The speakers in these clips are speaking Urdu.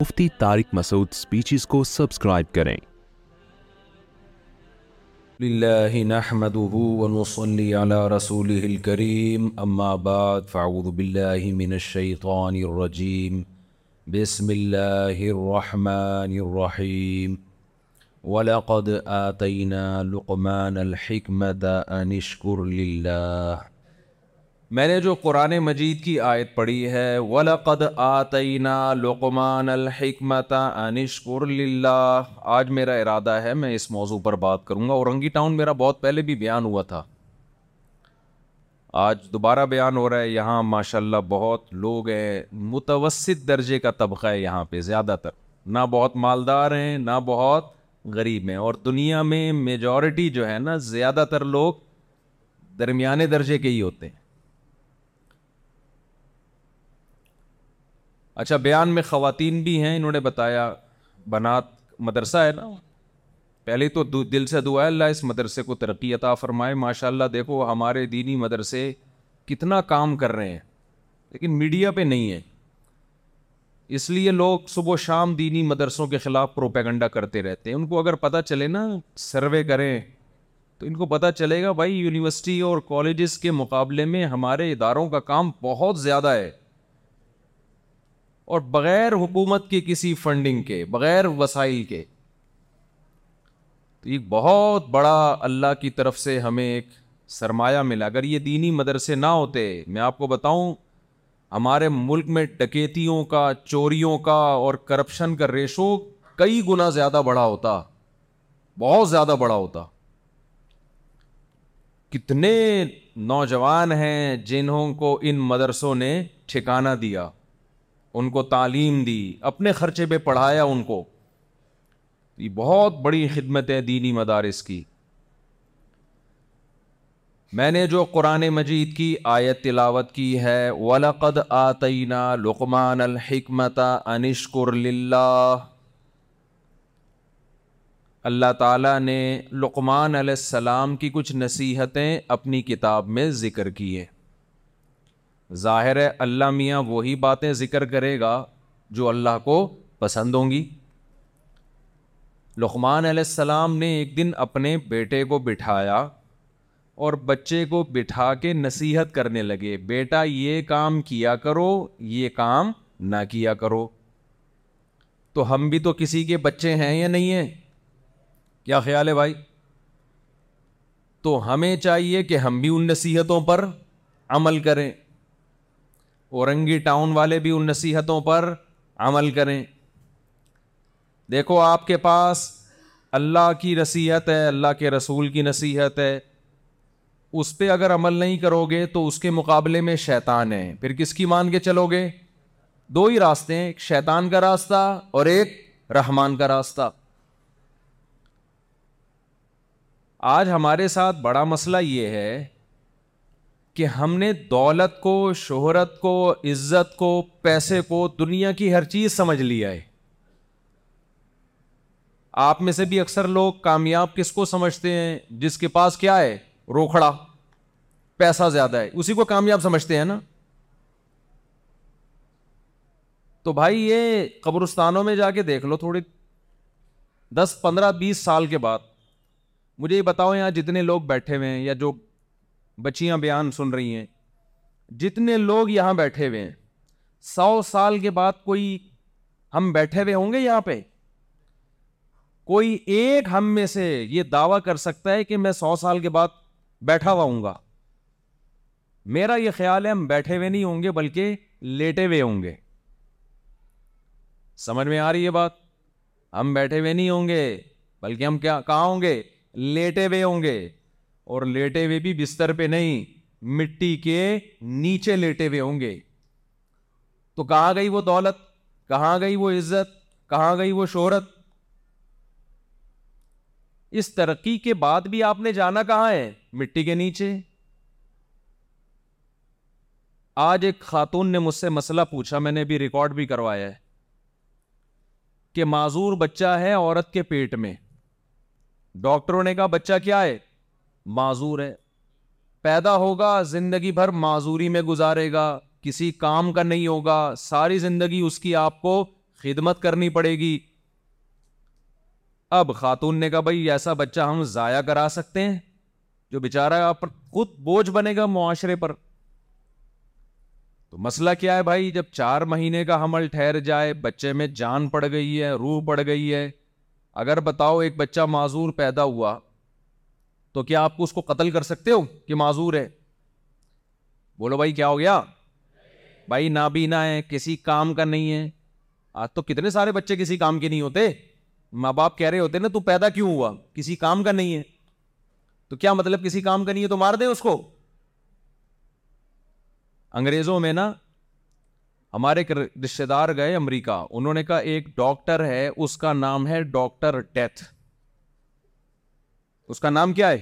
Mufti Tariq Masood speeches کو سبسکرائب کریں لله نحمده ونصلي على رسوله الكريم بعد فاعوذ بالله من الشيطان الرجيم بسم الله الرحمن الرحيم ولقد آتينا لقمان الحكمة أن اشكر لله میں نے جو قرآن مجید کی آیت پڑھی ہے آتَيْنَا آتعینہ الْحِكْمَةَ الحکمت لِلَّهِ آج میرا ارادہ ہے میں اس موضوع پر بات کروں گا اورنگی ٹاؤن میرا بہت پہلے بھی بیان ہوا تھا آج دوبارہ بیان ہو رہا ہے یہاں ماشاء اللہ بہت لوگ ہیں متوسط درجے کا طبقہ ہے یہاں پہ زیادہ تر نہ بہت مالدار ہیں نہ بہت غریب ہیں اور دنیا میں میجورٹی جو ہے نا زیادہ تر لوگ درمیانے درجے کے ہی ہوتے ہیں اچھا بیان میں خواتین بھی ہیں انہوں نے بتایا بنات مدرسہ ہے نا پہلے تو دل سے دعا اللہ اس مدرسے کو ترقی عطا فرمائے ماشاء اللہ دیکھو ہمارے دینی مدرسے کتنا کام کر رہے ہیں لیکن میڈیا پہ نہیں ہے اس لیے لوگ صبح و شام دینی مدرسوں کے خلاف پروپیگنڈا کرتے رہتے ہیں ان کو اگر پتہ چلے نا سروے کریں تو ان کو پتہ چلے گا بھائی یونیورسٹی اور کالجز کے مقابلے میں ہمارے اداروں کا کام بہت زیادہ ہے اور بغیر حکومت کی کسی فنڈنگ کے بغیر وسائل کے تو ایک بہت بڑا اللہ کی طرف سے ہمیں ایک سرمایہ ملا اگر یہ دینی مدرسے نہ ہوتے میں آپ کو بتاؤں ہمارے ملک میں ڈکیتیوں کا چوریوں کا اور کرپشن کا ریشو کئی گنا زیادہ بڑا ہوتا بہت زیادہ بڑا ہوتا کتنے نوجوان ہیں جنہوں کو ان مدرسوں نے ٹھکانہ دیا ان کو تعلیم دی اپنے خرچے پہ پڑھایا ان کو یہ بہت بڑی خدمت ہے دینی مدارس کی میں نے جو قرآن مجید کی آیت تلاوت کی ہے ولقد آتعینہ لقمان الحکمت للہ اللہ تعالیٰ نے لقمان علیہ السلام کی کچھ نصیحتیں اپنی کتاب میں ذکر کیے ظاہر ہے اللہ میاں وہی باتیں ذکر کرے گا جو اللہ کو پسند ہوں گی لقمان علیہ السلام نے ایک دن اپنے بیٹے کو بٹھایا اور بچے کو بٹھا کے نصیحت کرنے لگے بیٹا یہ کام کیا کرو یہ کام نہ کیا کرو تو ہم بھی تو کسی کے بچے ہیں یا نہیں ہیں کیا خیال ہے بھائی تو ہمیں چاہیے کہ ہم بھی ان نصیحتوں پر عمل کریں اورنگی ٹاؤن والے بھی ان نصیحتوں پر عمل کریں دیکھو آپ کے پاس اللہ کی نصیحت ہے اللہ کے رسول کی نصیحت ہے اس پہ اگر عمل نہیں کرو گے تو اس کے مقابلے میں شیطان ہے پھر کس کی مان کے چلو گے دو ہی راستے ہیں ایک شیطان کا راستہ اور ایک رحمان کا راستہ آج ہمارے ساتھ بڑا مسئلہ یہ ہے کہ ہم نے دولت کو شہرت کو عزت کو پیسے کو دنیا کی ہر چیز سمجھ لیا ہے آپ میں سے بھی اکثر لوگ کامیاب کس کو سمجھتے ہیں جس کے پاس کیا ہے روکھڑا پیسہ زیادہ ہے اسی کو کامیاب سمجھتے ہیں نا تو بھائی یہ قبرستانوں میں جا کے دیکھ لو تھوڑی دس پندرہ بیس سال کے بعد مجھے یہ بتاؤ یہاں جتنے لوگ بیٹھے ہوئے ہیں یا جو بچیاں بیان سن رہی ہیں جتنے لوگ یہاں بیٹھے ہوئے ہیں سو سال کے بعد کوئی ہم بیٹھے ہوئے ہوں گے یہاں پہ کوئی ایک ہم میں سے یہ دعویٰ کر سکتا ہے کہ میں سو سال کے بعد بیٹھا ہوا ہوں گا میرا یہ خیال ہے ہم بیٹھے ہوئے نہیں ہوں گے بلکہ لیٹے ہوئے ہوں گے سمجھ میں آ رہی ہے بات ہم بیٹھے ہوئے نہیں ہوں گے بلکہ ہم کیا کہاں ہوں گے لیٹے ہوئے ہوں گے اور لیٹے ہوئے بھی بستر پہ نہیں مٹی کے نیچے لیٹے ہوئے ہوں گے تو کہاں گئی وہ دولت کہاں گئی وہ عزت کہاں گئی وہ شہرت اس ترقی کے بعد بھی آپ نے جانا کہاں ہے مٹی کے نیچے آج ایک خاتون نے مجھ سے مسئلہ پوچھا میں نے بھی ریکارڈ بھی کروایا ہے کہ معذور بچہ ہے عورت کے پیٹ میں ڈاکٹروں نے کہا بچہ کیا ہے معذور ہے پیدا ہوگا زندگی بھر معذوری میں گزارے گا کسی کام کا نہیں ہوگا ساری زندگی اس کی آپ کو خدمت کرنی پڑے گی اب خاتون نے کہا بھائی ایسا بچہ ہم ضائع کرا سکتے ہیں جو بےچارا آپ پر خود بوجھ بنے گا معاشرے پر تو مسئلہ کیا ہے بھائی جب چار مہینے کا حمل ٹھہر جائے بچے میں جان پڑ گئی ہے روح پڑ گئی ہے اگر بتاؤ ایک بچہ معذور پیدا ہوا تو کیا آپ کو اس کو قتل کر سکتے ہو کہ معذور ہے بولو بھائی کیا ہو گیا بھائی نابینا ہے کسی کام کا نہیں ہے آج تو کتنے سارے بچے کسی کام کے نہیں ہوتے ماں باپ کہہ رہے ہوتے نا تو پیدا کیوں ہوا کسی کام کا نہیں ہے تو کیا مطلب کسی کام کا نہیں ہے تو مار دیں اس کو انگریزوں میں نا ہمارے ایک رشتے دار گئے امریکہ انہوں نے کہا ایک ڈاکٹر ہے اس کا نام ہے ڈاکٹر ڈیتھ اس کا نام کیا ہے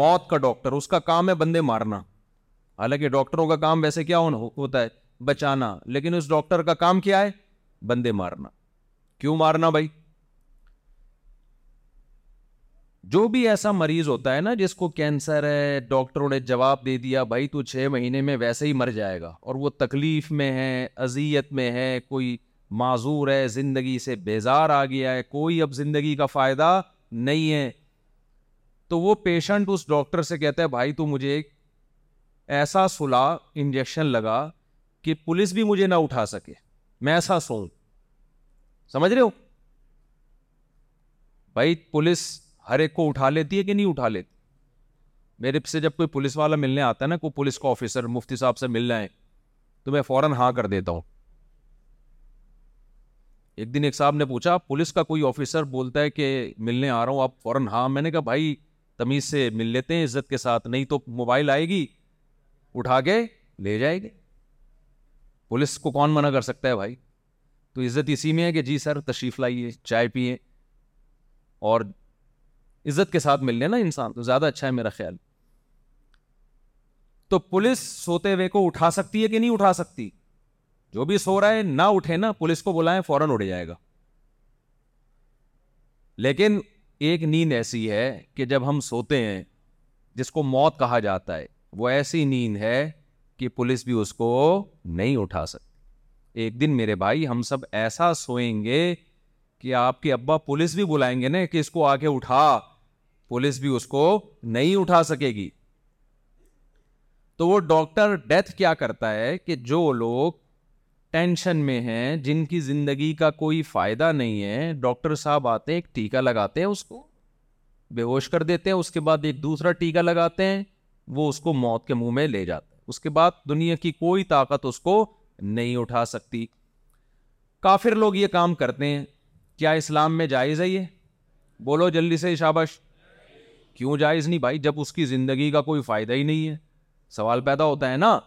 موت کا ڈاکٹر اس کا کام ہے بندے مارنا حالانکہ ڈاکٹروں کا کام ویسے کیا ہونا ہوتا ہے بچانا لیکن اس ڈاکٹر کا کام کیا ہے بندے مارنا کیوں مارنا بھائی جو بھی ایسا مریض ہوتا ہے نا جس کو کینسر ہے ڈاکٹروں نے جواب دے دیا بھائی تو چھ مہینے میں ویسے ہی مر جائے گا اور وہ تکلیف میں ہے اذیت میں ہے کوئی معذور ہے زندگی سے بیزار آ گیا ہے کوئی اب زندگی کا فائدہ نہیں ہے تو وہ پیشنٹ اس ڈاکٹر سے کہتا ہے بھائی تو مجھے ایک ایسا سلا انجیکشن لگا کہ پولیس بھی مجھے نہ اٹھا سکے میں ایسا سوں سمجھ رہے ہو بھائی پولیس ہر ایک کو اٹھا لیتی ہے کہ نہیں اٹھا لیتی میرے سے جب کوئی پولیس والا ملنے آتا ہے نا کوئی پولیس کا آفیسر مفتی صاحب سے ملنا ہے تو میں فوراً ہاں کر دیتا ہوں ایک دن ایک صاحب نے پوچھا پولیس کا کوئی آفیسر بولتا ہے کہ ملنے آ رہا ہوں آپ فوراً ہاں میں نے کہا بھائی تمیز سے مل لیتے ہیں عزت کے ساتھ نہیں تو موبائل آئے گی اٹھا کے لے جائے گی پولیس کو کون منع کر سکتا ہے بھائی تو عزت اسی میں ہے کہ جی سر تشریف لائیے چائے پیئے اور عزت کے ساتھ مل لے نا انسان تو زیادہ اچھا ہے میرا خیال تو پولیس سوتے ہوئے کو اٹھا سکتی ہے کہ نہیں اٹھا سکتی جو بھی سو رہا ہے نہ اٹھے نا پولیس کو بلائیں فوراً اڑ جائے گا لیکن ایک نیند ایسی ہے کہ جب ہم سوتے ہیں جس کو موت کہا جاتا ہے وہ ایسی نیند ہے کہ پولیس بھی اس کو نہیں اٹھا سکتی ایک دن میرے بھائی ہم سب ایسا سوئیں گے کہ آپ کے ابا پولیس بھی بلائیں گے نا کہ اس کو آگے اٹھا پولیس بھی اس کو نہیں اٹھا سکے گی تو وہ ڈاکٹر ڈیتھ کیا کرتا ہے کہ جو لوگ ٹینشن میں ہیں جن کی زندگی کا کوئی فائدہ نہیں ہے ڈاکٹر صاحب آتے ہیں ایک ٹیکہ لگاتے ہیں اس کو بے ہوش کر دیتے ہیں اس کے بعد ایک دوسرا ٹیکہ لگاتے ہیں وہ اس کو موت کے منہ میں لے جاتے ہیں اس کے بعد دنیا کی کوئی طاقت اس کو نہیں اٹھا سکتی کافر لوگ یہ کام کرتے ہیں کیا اسلام میں جائز ہے یہ بولو جلدی سے شابش کیوں جائز نہیں بھائی جب اس کی زندگی کا کوئی فائدہ ہی نہیں ہے سوال پیدا ہوتا ہے نا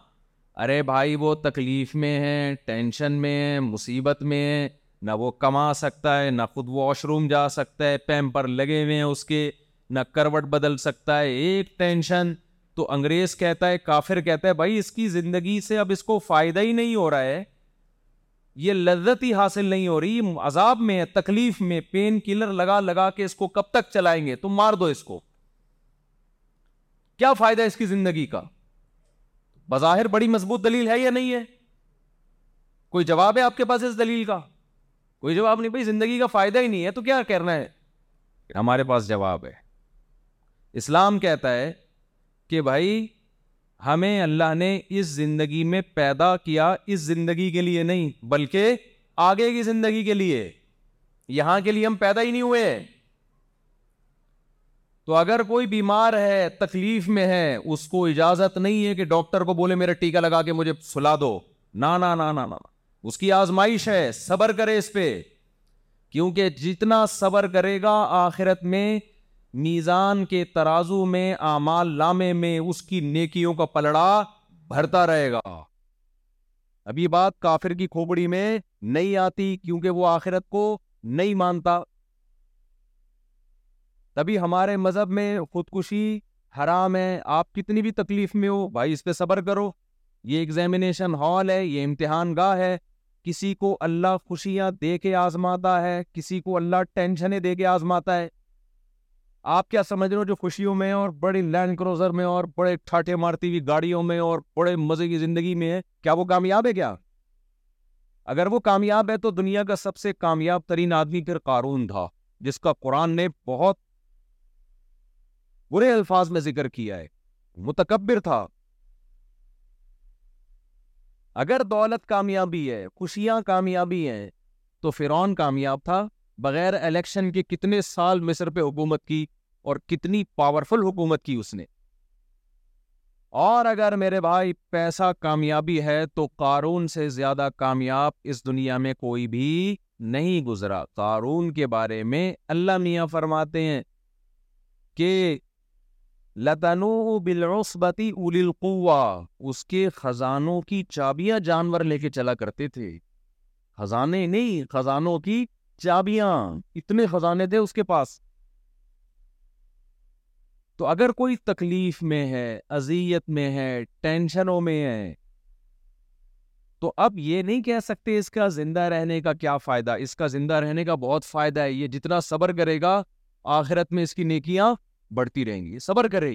ارے بھائی وہ تکلیف میں ہے ٹینشن میں مصیبت میں نہ وہ کما سکتا ہے نہ خود واش روم جا سکتا ہے پیمپر لگے ہوئے ہیں اس کے نہ کروٹ بدل سکتا ہے ایک ٹینشن تو انگریز کہتا ہے کافر کہتا ہے بھائی اس کی زندگی سے اب اس کو فائدہ ہی نہیں ہو رہا ہے یہ لذت ہی حاصل نہیں ہو رہی عذاب میں تکلیف میں پین کلر لگا لگا کے اس کو کب تک چلائیں گے تم مار دو اس کو کیا فائدہ اس کی زندگی کا بظاہر بڑی مضبوط دلیل ہے یا نہیں ہے کوئی جواب ہے آپ کے پاس اس دلیل کا کوئی جواب نہیں بھائی زندگی کا فائدہ ہی نہیں ہے تو کیا کہنا ہے ہمارے پاس جواب ہے اسلام کہتا ہے کہ بھائی ہمیں اللہ نے اس زندگی میں پیدا کیا اس زندگی کے لیے نہیں بلکہ آگے کی زندگی کے لیے یہاں کے لیے ہم پیدا ہی نہیں ہوئے تو اگر کوئی بیمار ہے تکلیف میں ہے اس کو اجازت نہیں ہے کہ ڈاکٹر کو بولے میرا ٹیکا لگا کے مجھے سلا دو نا نا نا نا نا اس کی آزمائش ہے صبر کرے اس پہ کیونکہ جتنا صبر کرے گا آخرت میں میزان کے ترازو میں آمال لامے میں اس کی نیکیوں کا پلڑا بھرتا رہے گا ابھی بات کافر کی کھوپڑی میں نہیں آتی کیونکہ وہ آخرت کو نہیں مانتا تبھی ہمارے مذہب میں خودکشی حرام ہے آپ کتنی بھی تکلیف میں ہو بھائی اس پہ صبر کرو یہ ایگزامینیشن ہال ہے یہ امتحان گاہ ہے کسی کو اللہ خوشیاں دے کے آزماتا ہے کسی کو اللہ ٹینشنیں دے کے آزماتا ہے آپ کیا سمجھ رہے ہو جو خوشیوں میں اور بڑی لینڈ کروزر میں اور بڑے ٹھاٹے مارتی ہوئی گاڑیوں میں اور بڑے مزے کی زندگی میں ہے کیا وہ کامیاب ہے کیا اگر وہ کامیاب ہے تو دنیا کا سب سے کامیاب ترین آدمی پھر قارون تھا جس کا قرآن نے بہت برے الفاظ میں ذکر کیا ہے متکبر تھا اگر دولت کامیابی ہے خوشیاں کامیابی ہیں تو فرعون کامیاب تھا بغیر الیکشن کے کتنے سال مصر پہ حکومت کی اور کتنی پاورفل حکومت کی اس نے اور اگر میرے بھائی پیسہ کامیابی ہے تو قارون سے زیادہ کامیاب اس دنیا میں کوئی بھی نہیں گزرا قارون کے بارے میں اللہ میاں فرماتے ہیں کہ لتنو بالعصبتی اول اس کے خزانوں کی چابیاں جانور لے کے چلا کرتے تھے خزانے نہیں خزانوں کی چابیاں اتنے خزانے تھے اس کے پاس تو اگر کوئی تکلیف میں ہے اذیت میں ہے ٹینشنوں میں ہے تو اب یہ نہیں کہہ سکتے اس کا زندہ رہنے کا کیا فائدہ اس کا زندہ رہنے کا بہت فائدہ ہے یہ جتنا صبر کرے گا آخرت میں اس کی نیکیاں بڑھتی رہیں گی صبر کرے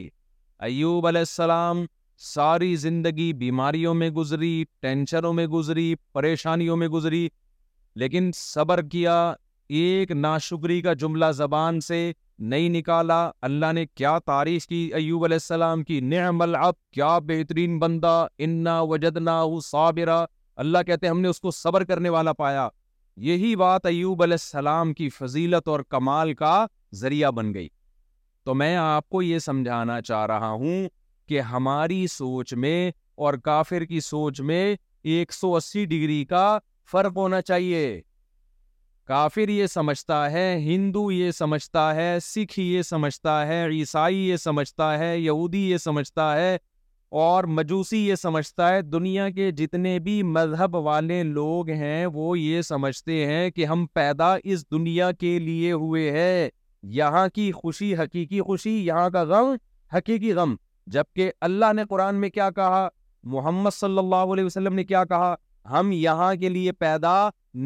ایوب علیہ السلام ساری زندگی بیماریوں میں گزری ٹینشنوں میں گزری پریشانیوں میں گزری لیکن صبر کیا ایک ناشکری کا جملہ زبان سے نہیں نکالا اللہ نے کیا تعریف کی ایوب علیہ السلام کی نعم العب کیا بہترین بندہ انا وجدنا صابرا اللہ کہتے ہیں ہم نے اس کو صبر کرنے والا پایا یہی بات ایوب علیہ السلام کی فضیلت اور کمال کا ذریعہ بن گئی تو میں آپ کو یہ سمجھانا چاہ رہا ہوں کہ ہماری سوچ میں اور کافر کی سوچ میں ایک سو اسی ڈگری کا فرق ہونا چاہیے کافر یہ سمجھتا ہے ہندو یہ سمجھتا ہے سکھ یہ سمجھتا ہے عیسائی یہ سمجھتا ہے یہودی یہ سمجھتا ہے اور مجوسی یہ سمجھتا ہے دنیا کے جتنے بھی مذہب والے لوگ ہیں وہ یہ سمجھتے ہیں کہ ہم پیدا اس دنیا کے لیے ہوئے ہیں یہاں کی خوشی حقیقی خوشی یہاں کا غم حقیقی غم جبکہ اللہ نے قرآن میں کیا کہا محمد صلی اللہ علیہ وسلم نے کیا کہا ہم یہاں کے لیے پیدا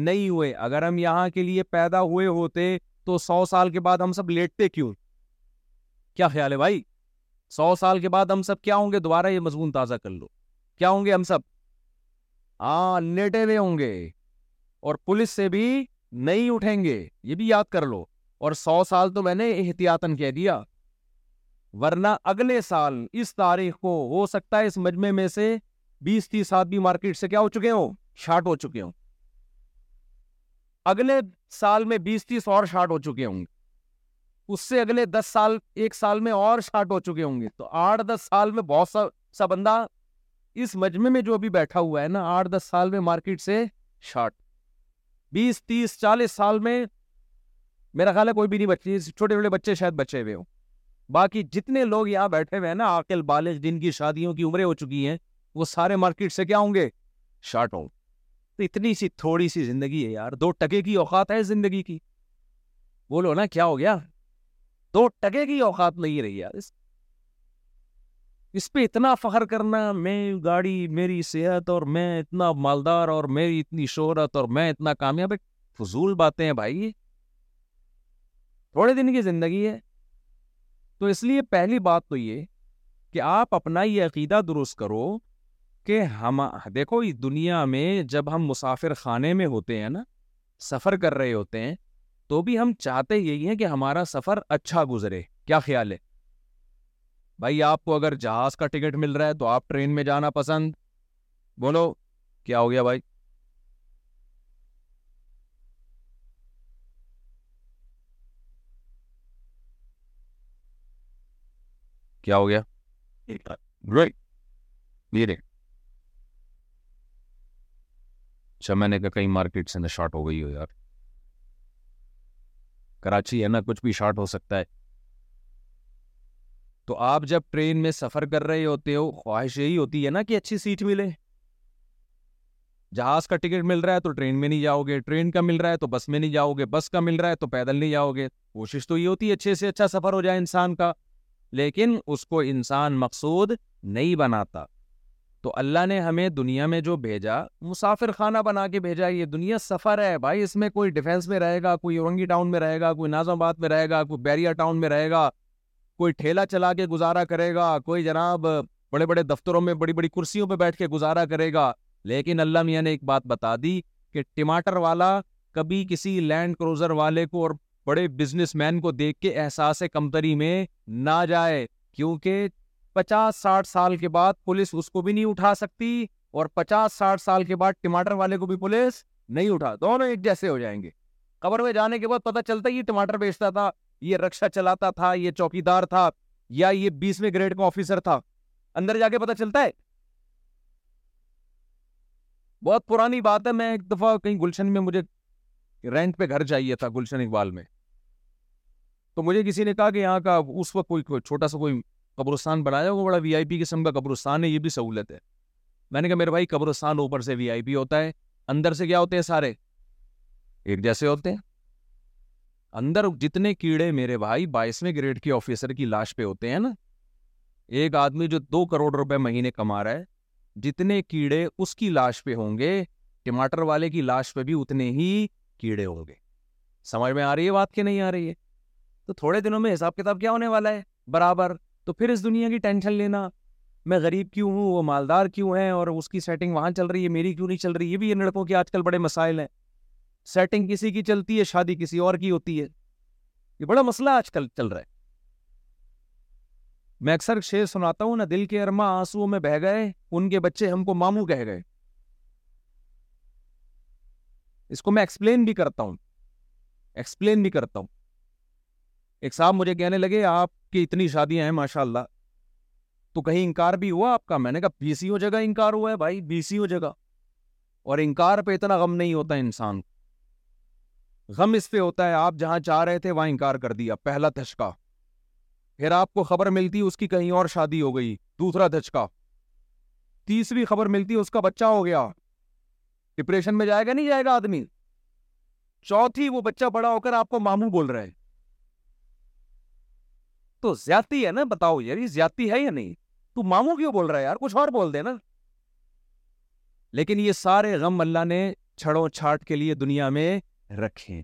نہیں ہوئے اگر ہم یہاں کے لیے پیدا ہوئے ہوتے تو سو سال کے بعد ہم سب لیٹتے کیوں کیا خیال ہے بھائی سو سال کے بعد ہم سب کیا ہوں گے دوبارہ یہ مضمون تازہ کر لو کیا ہوں گے ہم سب ہاں لیٹے ہوئے ہوں گے اور پولیس سے بھی نہیں اٹھیں گے یہ بھی یاد کر لو اور سو سال تو میں نے احتیاطاً کہہ دیا ورنہ اگلے سال اس تاریخ کو ہو سکتا ہے اس مجمع میں سے سے بیس تیس کیا ہو چکے ہوں شارٹ ہو چکے ہوں اگلے سال میں بیس تیس اور شارٹ ہو چکے ہوں گے اس سے اگلے دس سال ایک سال میں اور شارٹ ہو چکے ہوں گے تو آٹھ دس سال میں بہت سا سا بندہ اس مجمع میں جو بھی بیٹھا ہوا ہے نا آٹھ دس سال میں مارکیٹ سے شارٹ بیس تیس چالیس سال میں میرا خیال ہے کوئی بھی نہیں بچی چھوٹے چھوٹے بچے شاید بچے ہوئے ہوں باقی جتنے لوگ یہاں بیٹھے ہوئے ہیں نا آکل بالغ جن کی شادیوں کی عمریں ہو چکی ہیں وہ سارے مارکیٹ سے کیا ہوں گے شارٹ ہوں تو اتنی سی تھوڑی سی زندگی ہے یار دو ٹکے کی اوقات ہے زندگی کی بولو نا کیا ہو گیا دو ٹکے کی اوقات نہیں رہی یار اس پہ اتنا فخر کرنا میں گاڑی میری صحت اور میں اتنا مالدار اور میری اتنی شہرت اور میں اتنا کامیاب فضول باتیں ہیں بھائی یہ تھوڑے دن کی زندگی ہے تو اس لیے پہلی بات تو یہ کہ آپ اپنا یہ عقیدہ درست کرو کہ ہم دیکھو دنیا میں جب ہم مسافر خانے میں ہوتے ہیں نا سفر کر رہے ہوتے ہیں تو بھی ہم چاہتے یہی ہیں کہ ہمارا سفر اچھا گزرے کیا خیال ہے بھائی آپ کو اگر جہاز کا ٹکٹ مل رہا ہے تو آپ ٹرین میں جانا پسند بولو کیا ہو گیا بھائی کیا ہو گیا اچھا میں نے کہا کئی مارکیٹ سے نہ شارٹ ہو گئی ہو یار کراچی ہے نا کچھ بھی شارٹ ہو سکتا ہے تو آپ جب ٹرین میں سفر کر رہے ہوتے ہو خواہش یہی ہوتی ہے نا کہ اچھی سیٹ ملے جہاز کا ٹکٹ مل رہا ہے تو ٹرین میں نہیں جاؤ گے ٹرین کا مل رہا ہے تو بس میں نہیں جاؤ گے بس کا مل رہا ہے تو پیدل نہیں جاؤ گے کوشش تو یہ ہوتی ہے اچھے سے اچھا سفر ہو جائے انسان کا لیکن اس کو انسان مقصود نہیں بناتا تو اللہ نے ہمیں دنیا میں جو بھیجا مسافر خانہ بنا کے بھیجا یہ دنیا سفر ہے بھائی اس میں کوئی میں میں رہے رہے گا گا کوئی اورنگی ٹاؤن کوئی نازم آباد میں رہے گا کوئی بیریا ٹاؤن میں رہے گا کوئی ٹھیلا چلا کے گزارا کرے گا کوئی جناب بڑے بڑے دفتروں میں بڑی بڑی کرسیوں پہ بیٹھ کے گزارا کرے گا لیکن اللہ میاں نے ایک بات بتا دی کہ ٹماٹر والا کبھی کسی لینڈ کروزر والے کو اور بڑے بزنس مین کو دیکھ کے احساس کمتری میں نہ جائے کیونکہ پچاس ساٹھ سال کے بعد پولیس اس کو بھی نہیں اٹھا سکتی اور پچاس ساٹھ سال کے بعد ٹماٹر والے کو بھی پولیس نہیں اٹھا دونوں ایک جیسے ہو جائیں گے قبر میں جانے کے بعد پتہ چلتا یہ ٹماٹر بیچتا تھا یہ رکشا چلاتا تھا یہ چوکی دار تھا یا یہ بیسویں گریڈ کا آفیسر تھا اندر جا کے پتہ چلتا ہے بہت پرانی بات ہے میں ایک دفعہ کہیں گلشن میں مجھے رینٹ پہ گھر چاہیے تھا گلشن اقبال میں تو مجھے کسی نے کہا کہ یہاں کا اس وقت کوئی چھوٹا سا کوئی قبرستان بنایا ہوگا بڑا وی آئی پی قسم کا قبرستان ہے یہ بھی سہولت ہے میں نے کہا میرے بھائی قبرستان اوپر سے وی آئی پی ہوتا ہے اندر سے کیا ہوتے ہیں سارے ایک جیسے ہوتے ہیں اندر جتنے کیڑے میرے بھائی بائیسویں گریڈ کے آفیسر کی لاش پہ ہوتے ہیں نا ایک آدمی جو دو کروڑ روپے مہینے کما رہا ہے جتنے کیڑے اس کی لاش پہ ہوں گے ٹماٹر والے کی لاش پہ بھی اتنے ہی کیڑے ہوں گے سمجھ میں آ رہی ہے بات کہ نہیں آ رہی ہے تو تھوڑے دنوں میں حساب کتاب کیا ہونے والا ہے برابر تو پھر اس دنیا کی ٹینشن لینا میں غریب کیوں ہوں وہ مالدار کیوں ہیں اور اس کی سیٹنگ وہاں چل رہی ہے میری کیوں نہیں چل رہی یہ بھی ان لڑکوں کے آج کل بڑے مسائل ہیں سیٹنگ کسی کی چلتی ہے شادی کسی اور کی ہوتی ہے یہ بڑا مسئلہ آج کل چل رہا ہے میں اکثر شیر سناتا ہوں نہ دل کے ارما آنسو میں بہہ گئے ان کے بچے ہم کو مامو کہہ گئے اس کو میں ایکسپلین بھی کرتا ہوں ایکسپلین بھی کرتا ہوں ایک صاحب مجھے کہنے لگے آپ کی اتنی شادیاں ہیں ماشاء اللہ تو کہیں انکار بھی ہوا آپ کا میں نے کہا بی سی ہو جگہ انکار ہوا ہے بھائی بی سی ہو جگہ اور انکار پہ اتنا غم نہیں ہوتا انسان غم اس پہ ہوتا ہے آپ جہاں چاہ رہے تھے وہاں انکار کر دیا پہلا دھچکا پھر آپ کو خبر ملتی اس کی کہیں اور شادی ہو گئی دوسرا دھچکا تیسری خبر ملتی اس کا بچہ ہو گیا ڈپریشن میں جائے گا نہیں جائے گا آدمی چوتھی وہ بچہ بڑا ہو کر آپ کو مامو بول رہا ہے تو زیادتی ہے نا بتاؤ یار یہ زیادتی ہے یا نہیں تو ماموں کیوں بول رہا ہے یار کچھ اور بول دے نا لیکن یہ سارے غم اللہ نے چھڑوں چھاٹ کے لیے دنیا میں رکھے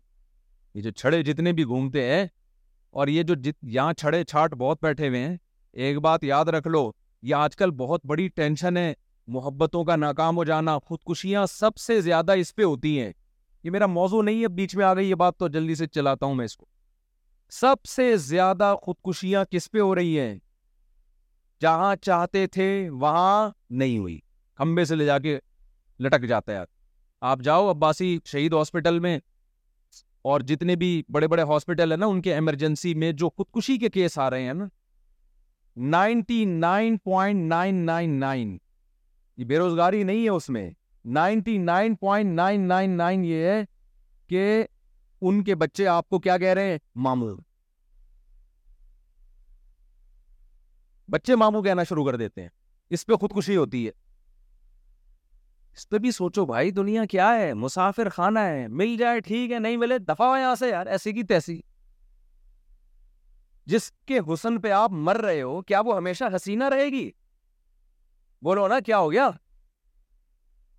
یہ جو چھڑے جتنے بھی گھومتے ہیں اور یہ جو جت... یہاں چھڑے چھاٹ بہت بیٹھے ہوئے ہیں ایک بات یاد رکھ لو یہ آج کل بہت بڑی ٹینشن ہے محبتوں کا ناکام ہو جانا خودکشیاں سب سے زیادہ اس پہ ہوتی ہیں یہ میرا موضوع نہیں ہے بیچ میں آ گئی یہ بات تو جلدی سے چلاتا ہوں میں اس کو سب سے زیادہ خودکشیاں کس پہ ہو رہی ہیں جہاں چاہتے تھے وہاں نہیں ہوئی کھمبے سے لے جا کے لٹک جاتا ہے آپ جاؤ عباسی شہید ہاسپٹل میں اور جتنے بھی بڑے بڑے ہاسپٹل ہیں نا ان کے ایمرجنسی میں جو خودکشی کے کیس آ رہے ہیں نا ninety nine point nine nine nine یہ بے روزگاری نہیں ہے اس میں ninety nine point nine nine nine یہ ہے کہ ان کے بچے آپ کو کیا کہہ رہے ہیں مامو بچے مامو کہنا شروع کر دیتے ہیں اس پہ خودکشی ہوتی ہے اس پہ بھی سوچو بھائی دنیا کیا ہے مسافر خانہ ہے مل جائے ٹھیک ہے نہیں ملے دفاع سے یار ایسی کی تیسی جس کے حسن پہ آپ مر رہے ہو کیا وہ ہمیشہ حسینہ رہے گی بولو نا کیا ہو گیا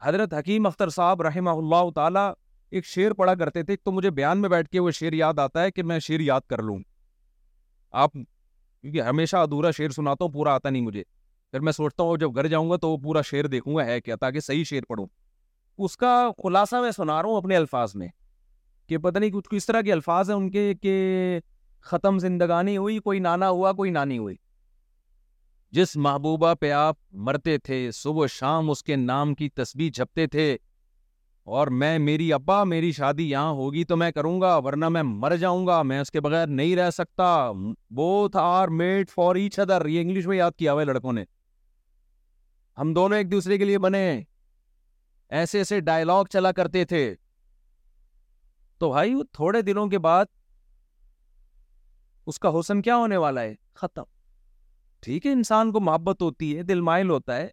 حضرت حکیم اختر صاحب رحمہ اللہ تعالی ایک شعر پڑھا کرتے تھے تو مجھے بیان میں بیٹھ کے وہ شعر یاد آتا ہے کہ میں شعر یاد کر لوں آپ کیونکہ ہمیشہ ادھورا شعر سناتا ہوں پورا آتا نہیں مجھے پھر میں سوچتا ہوں جب گھر جاؤں گا تو وہ پورا شعر دیکھوں گا ہے کیا تاکہ صحیح شعر پڑھوں اس کا خلاصہ میں سنا رہا ہوں اپنے الفاظ میں کہ پتہ نہیں کچھ کس طرح کے الفاظ ہیں ان کے کہ ختم زندگانی ہوئی کوئی نانا ہوا کوئی نانی ہوئی جس محبوبہ پہ آپ مرتے تھے صبح شام اس کے نام کی تسبیح جھپتے تھے اور میں میری ابا میری شادی یہاں ہوگی تو میں کروں گا ورنہ میں مر جاؤں گا میں اس کے بغیر نہیں رہ سکتا both are made for each other یہ انگلش میں یاد کیا ہوا ہے لڑکوں نے ہم دونوں ایک دوسرے کے لیے بنے ایسے ایسے ڈائلاگ چلا کرتے تھے تو بھائی وہ تھوڑے دنوں کے بعد اس کا حسن کیا ہونے والا ہے ختم ٹھیک ہے انسان کو محبت ہوتی ہے دل مائل ہوتا ہے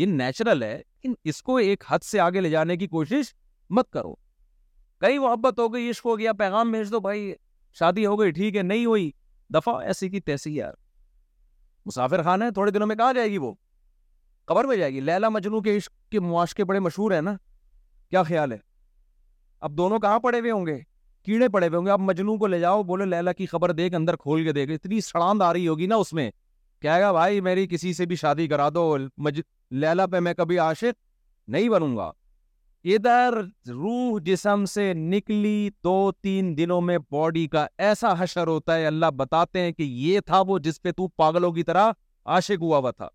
یہ نیچرل ہے لیکن اس کو ایک حد سے آگے لے جانے کی کوشش مت کرو کئی محبت ہو گئی عشق ہو گیا پیغام بھیج دو بھائی شادی ہو گئی ٹھیک ہے نہیں ہوئی دفعہ ایسی کی تیسی یار مسافر خان ہے تھوڑے دنوں میں کہاں جائے گی وہ قبر میں جائے گی لیلا مجنو کے عشق کے معاشقے بڑے مشہور ہیں نا کیا خیال ہے اب دونوں کہاں پڑے ہوئے ہوں گے کیڑے پڑے ہوئے ہوں گے آپ مجنو کو لے جاؤ بولے لیلا کی خبر دیکھ اندر کھول کے دیکھ اتنی سڑاند آ رہی ہوگی نا اس میں کہے گا بھائی میری کسی سے بھی شادی کرا دو مج... لیلا پہ میں کبھی عاشق نہیں بنوں گا ادھر روح جسم سے نکلی دو تین دنوں میں باڈی کا ایسا حشر ہوتا ہے اللہ بتاتے ہیں کہ یہ تھا وہ جس پہ تو پاگلوں کی طرح عاشق ہوا ہوا تھا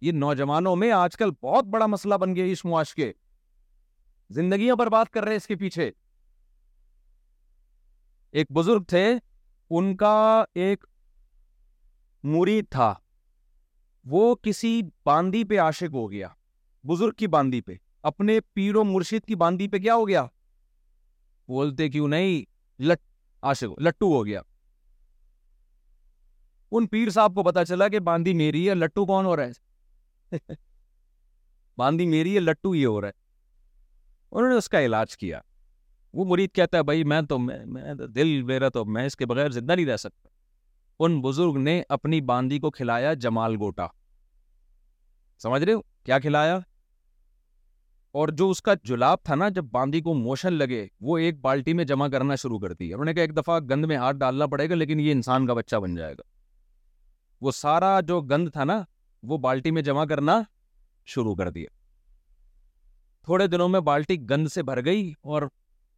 یہ نوجوانوں میں آج کل بہت بڑا مسئلہ بن گیا اس معاشقے زندگیوں پر بات کر رہے ہیں اس کے پیچھے ایک بزرگ تھے ان کا ایک مرید تھا وہ کسی باندی پہ عاشق ہو گیا بزرگ کی باندی پہ اپنے پیر و مرشد کی باندی پہ کیا ہو گیا بولتے کیوں نہیں لٹ آشک لٹو ہو گیا ان پیر صاحب کو پتا چلا کہ باندی میری ہے لٹو کون ہو رہا ہے باندی میری ہے لٹو یہ ہو رہا ہے انہوں نے اس کا علاج کیا وہ مرید کہتا ہے بھائی میں تو دل میرا تو میں اس کے بغیر زندہ نہیں رہ سکتا ان بزرگ نے اپنی باندی کو کھلایا جمال گوٹا سمجھ رہے ہو کیا کھلایا اور جو اس کا جلاب تھا نا جب باندی کو موشن لگے وہ ایک بالٹی میں جمع کرنا شروع کر نے کہا ایک دفعہ گند میں ہاتھ ڈالنا پڑے گا لیکن یہ انسان کا بچہ بن جائے گا وہ سارا جو گند تھا نا وہ بالٹی میں جمع کرنا شروع کر دیا تھوڑے دنوں میں بالٹی گند سے بھر گئی اور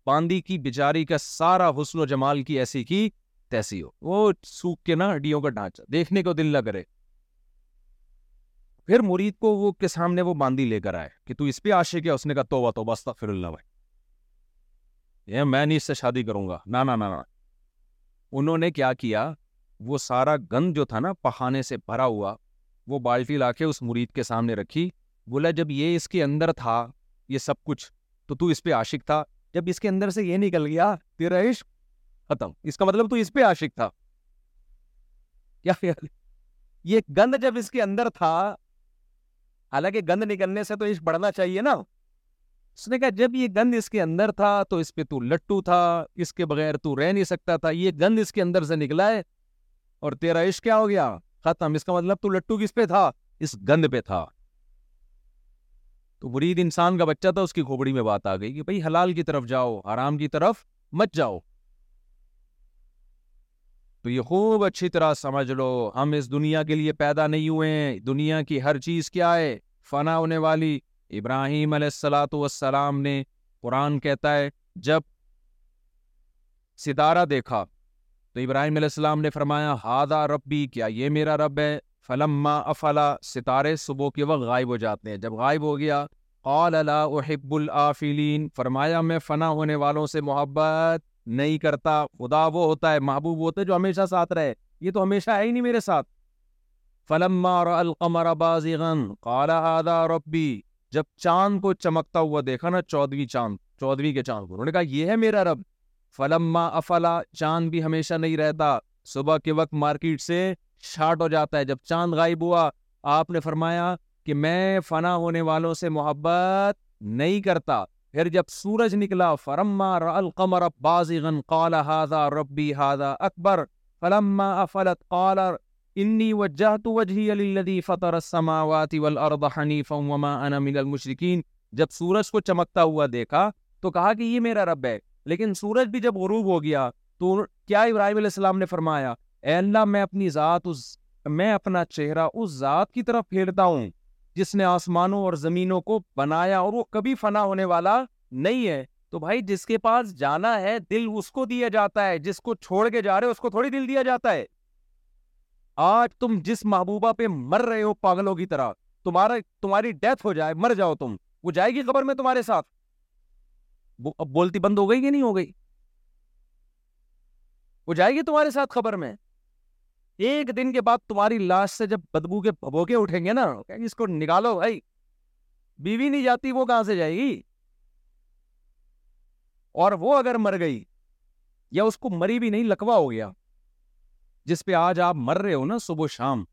باندی کی بیچاری کا سارا حسن و جمال کی ایسی کی تیسی ہو وہ سوکھ کے نا ہڈیوں کا ڈھانچہ دیکھنے کو دل نہ کرے پھر مرید کو وہ کے سامنے وہ باندھی لے کر آئے کہ تو اس پہ آشے کیا اس نے کہا توبہ توبہ بستا پھر اللہ بھائی یہ میں نہیں اس سے شادی کروں گا نہ نہ نہ انہوں نے کیا کیا وہ سارا گند جو تھا نا پہانے سے بھرا ہوا وہ بالٹی لا کے اس مرید کے سامنے رکھی بولا جب یہ اس کے اندر تھا یہ سب کچھ تو تو اس پہ عاشق تھا جب اس کے اندر سے یہ نکل گیا تیرا عشق ختم اس کا مطلب تو اس پہ عاشق تھا کیا خیال یہ گند جب اس کے اندر تھا حالانکہ گند نکلنے سے تو عشق بڑھنا چاہیے نا اس نے کہا جب یہ گند اس کے اندر تھا تو اس پہ تو لٹو تھا اس کے بغیر تو رہ نہیں سکتا تھا یہ گند اس کے اندر سے نکلا ہے اور تیرا عشق کیا ہو گیا ختم اس کا مطلب تو لٹو کس پہ تھا اس گند پہ تھا تو مرید انسان کا بچہ تھا اس کی کھوپڑی میں بات آ گئی کہ بھائی حلال کی طرف جاؤ آرام کی طرف مت جاؤ تو یہ خوب اچھی طرح سمجھ لو ہم اس دنیا کے لیے پیدا نہیں ہوئے ہیں دنیا کی ہر چیز کیا ہے فنا ہونے والی ابراہیم علیہ السلاۃ والسلام نے قرآن کہتا ہے جب ستارہ دیکھا تو ابراہیم علیہ السلام نے فرمایا ہادہ ربی کیا یہ میرا رب ہے فلما افلا ستارے صبح کے وقت غائب ہو جاتے ہیں جب غائب ہو گیا قال احب العافلین فرمایا میں فنا ہونے والوں سے محبت نہیں کرتا خدا وہ ہوتا ہے محبوب وہ ہوتا ہے جو ہمیشہ ساتھ رہے یہ تو ہمیشہ ہے ہی نہیں میرے ساتھ فلما بازی کالا ربی جب چاند کو چمکتا ہوا دیکھا نا چودوی چاند چودوی کے چاند کو انہوں نے کہا یہ ہے میرا رب فلما افلا چاند بھی ہمیشہ نہیں رہتا صبح کے وقت مارکیٹ سے شاٹ ہو جاتا ہے جب چاند غائب ہوا آپ نے فرمایا کہ میں فنا ہونے والوں سے محبت نہیں کرتا پھر جب سورج نکلا فرما را القمر بازغن قال هذا ربی هذا اکبر فلما افلت قال انی وجہت وجہی للذی فطر السماوات والارض حنیفا وما انا من المشرکین جب سورج کو چمکتا ہوا دیکھا تو کہا کہ یہ میرا رب ہے لیکن سورج بھی جب غروب ہو گیا تو کیا ابراہیم علیہ السلام نے فرمایا اے اللہ میں اپنی ذات اس میں اپنا چہرہ اس ذات کی طرف پھیرتا ہوں جس نے آسمانوں اور زمینوں کو بنایا اور وہ کبھی فنا ہونے والا نہیں ہے تو بھائی جس کے پاس جانا ہے دل اس کو دیا جاتا ہے جس کو چھوڑ کے جا رہے اس کو تھوڑی دل دیا جاتا ہے آج تم جس محبوبہ پہ مر رہے ہو پاگلوں کی طرح تمہارا تمہاری ڈیتھ ہو جائے مر جاؤ تم وہ جائے گی خبر میں تمہارے ساتھ اب بولتی بند ہو گئی کہ نہیں ہو گئی وہ جائے گی تمہارے ساتھ خبر میں ایک دن کے بعد تمہاری لاش سے جب بدبو کے بھبوکے اٹھیں گے نا کہ اس کو نکالو بھائی بیوی نہیں جاتی وہ کہاں سے جائے گی اور وہ اگر مر گئی یا اس کو مری بھی نہیں لکوا ہو گیا جس پہ آج آپ مر رہے ہو نا صبح شام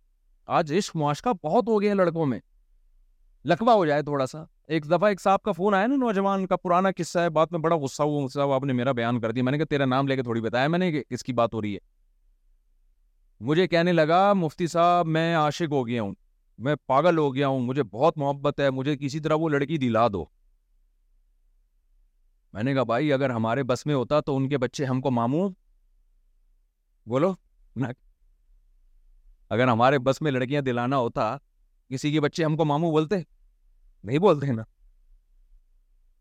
آج عشق معاشقہ بہت ہو گیا لڑکوں میں لکوا ہو جائے تھوڑا سا ایک دفعہ ایک صاحب کا فون آیا نا نوجوان کا پرانا قصہ ہے بات میں بڑا غصہ ہوا آپ نے میرا بیان کر دیا میں نے کہا تیرا نام لے کے تھوڑی بتایا میں نے کہ کس کی بات ہو رہی ہے مجھے کہنے لگا مفتی صاحب میں عاشق ہو گیا ہوں میں پاگل ہو گیا ہوں مجھے بہت محبت ہے مجھے کسی طرح وہ لڑکی دلا دو میں نے کہا بھائی اگر ہمارے بس میں ہوتا تو ان کے بچے ہم کو مامو بولو اگر ہمارے بس میں لڑکیاں دلانا ہوتا کسی کے بچے ہم کو ماموں بولتے نہیں بولتے نا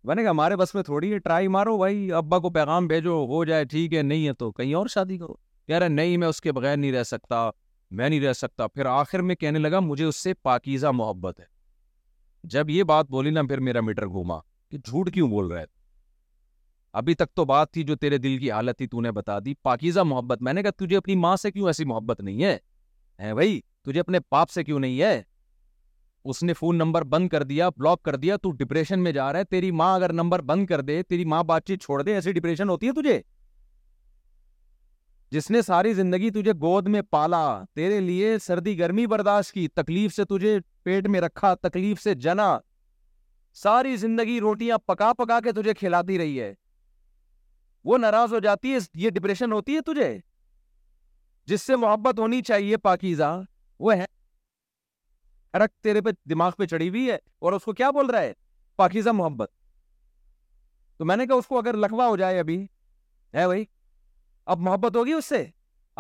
میں نے کہا ہمارے بس میں تھوڑی ہے ٹرائی مارو بھائی ابا کو پیغام بھیجو ہو جائے ٹھیک ہے نہیں ہے تو کہیں اور شادی کرو کہہ رہا نہیں میں اس کے بغیر نہیں رہ سکتا میں نہیں رہ سکتا پھر آخر میں کہنے لگا مجھے اس سے پاکیزہ محبت ہے جب یہ بات بولی نا پھر میرا میٹر گھوما کہ جھوٹ کیوں بول رہے ابھی تک تو بات تھی جو تیرے دل کی حالت تھی تو نے بتا دی پاکیزہ محبت میں نے کہا تجھے اپنی ماں سے کیوں ایسی محبت نہیں ہے بھائی تجھے اپنے پاپ سے کیوں نہیں ہے اس نے فون نمبر بند کر دیا بلاک کر دیا تو ڈپریشن میں جا رہا ہے تیری ماں اگر نمبر بند کر دے تیری ماں بات چیت چھوڑ دے ایسی ڈپریشن ہوتی ہے تجھے جس نے ساری زندگی تجھے گود میں پالا تیرے لیے سردی گرمی برداشت کی تکلیف سے تجھے پیٹ میں رکھا تکلیف سے جنا ساری زندگی روٹیاں پکا پکا کے تجھے کھلاتی رہی ہے وہ ناراض ہو جاتی ہے یہ ڈپریشن ہوتی ہے تجھے جس سے محبت ہونی چاہیے پاکیزہ وہ ہے رکھ تیرے پہ دماغ پہ چڑھی ہوئی ہے اور اس کو کیا بول رہا ہے پاکیزا محبت تو میں نے کہا اس کو اگر لکھوا ہو جائے ابھی ہے بھائی اب محبت ہوگی اس سے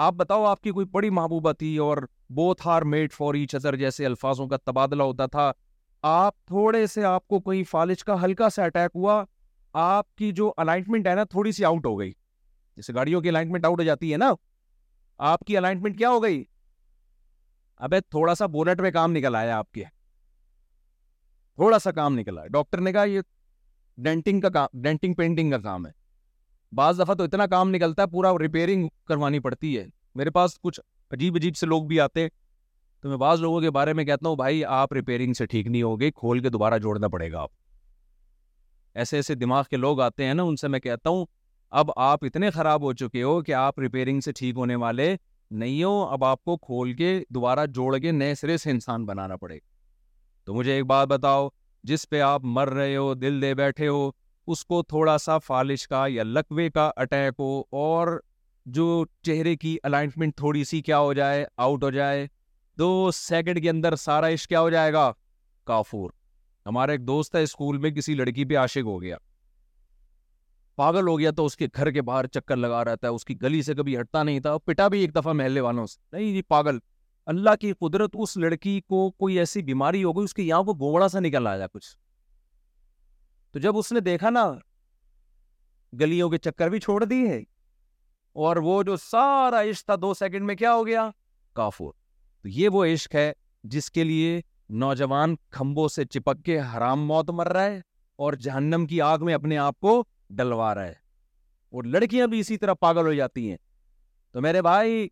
آپ بتاؤ آپ کی کوئی بڑی محبوبہ تھی اور بوتھ ہار میڈ فار ایچ ازر جیسے الفاظوں کا تبادلہ ہوتا تھا آپ تھوڑے سے آپ کو کوئی فالج کا ہلکا سا اٹیک ہوا آپ کی جو الائنٹمنٹ ہے نا تھوڑی سی آؤٹ ہو گئی جیسے گاڑیوں کی الائنٹمنٹ آؤٹ ہو جاتی ہے نا آپ کی الائنٹمنٹ کیا ہو گئی ابے تھوڑا سا بولٹ میں کام نکل آیا آپ کے تھوڑا سا کام نکلا ڈاکٹر نے کہا یہ ڈینٹنگ کا کام ڈینٹنگ پینٹنگ کا کام ہے بعض دفعہ تو اتنا کام نکلتا ہے پورا ریپیرنگ کروانی پڑتی ہے میرے پاس کچھ عجیب عجیب سے لوگ بھی آتے تو میں بعض لوگوں کے بارے میں کہتا ہوں بھائی آپ ریپیئرنگ سے ٹھیک نہیں ہوگی کھول کے دوبارہ جوڑنا پڑے گا آپ ایسے ایسے دماغ کے لوگ آتے ہیں نا ان سے میں کہتا ہوں اب آپ اتنے خراب ہو چکے ہو کہ آپ ریپیرنگ سے ٹھیک ہونے والے نہیں ہو اب آپ کو کھول کے دوبارہ جوڑ کے نئے سرے سے انسان بنانا پڑے گا تو مجھے ایک بات بتاؤ جس پہ آپ مر رہے ہو دل دے بیٹھے ہو اس کو تھوڑا سا فالش کا یا لکوے کا اٹیک ہو اور جو چہرے کی الائنٹمنٹ تھوڑی سی کیا ہو جائے آؤٹ ہو جائے دو سیکنڈ کے اندر سارا عشق کیا ہو جائے گا کافور ہمارا ایک دوست ہے اسکول میں کسی لڑکی پہ عاشق ہو گیا پاگل ہو گیا تو اس کے گھر کے باہر چکر لگا رہتا ہے اس کی گلی سے کبھی ہٹتا نہیں تھا پٹا بھی ایک دفعہ محلے والوں سے نہیں جی پاگل اللہ کی قدرت اس لڑکی کو کوئی ایسی بیماری ہو گئی اس کے یہاں کو گوڑا سا نکل آیا کچھ تو جب اس نے دیکھا نا گلیوں کے چکر بھی چھوڑ دی ہے اور وہ جو سارا عشق تھا دو سیکنڈ میں کیا ہو گیا کافور تو یہ وہ عشق ہے جس کے لیے نوجوان کھمبوں سے چپک کے حرام موت مر رہا ہے اور جہنم کی آگ میں اپنے آپ کو ڈلوا رہا ہے اور لڑکیاں بھی اسی طرح پاگل ہو جاتی ہیں تو میرے بھائی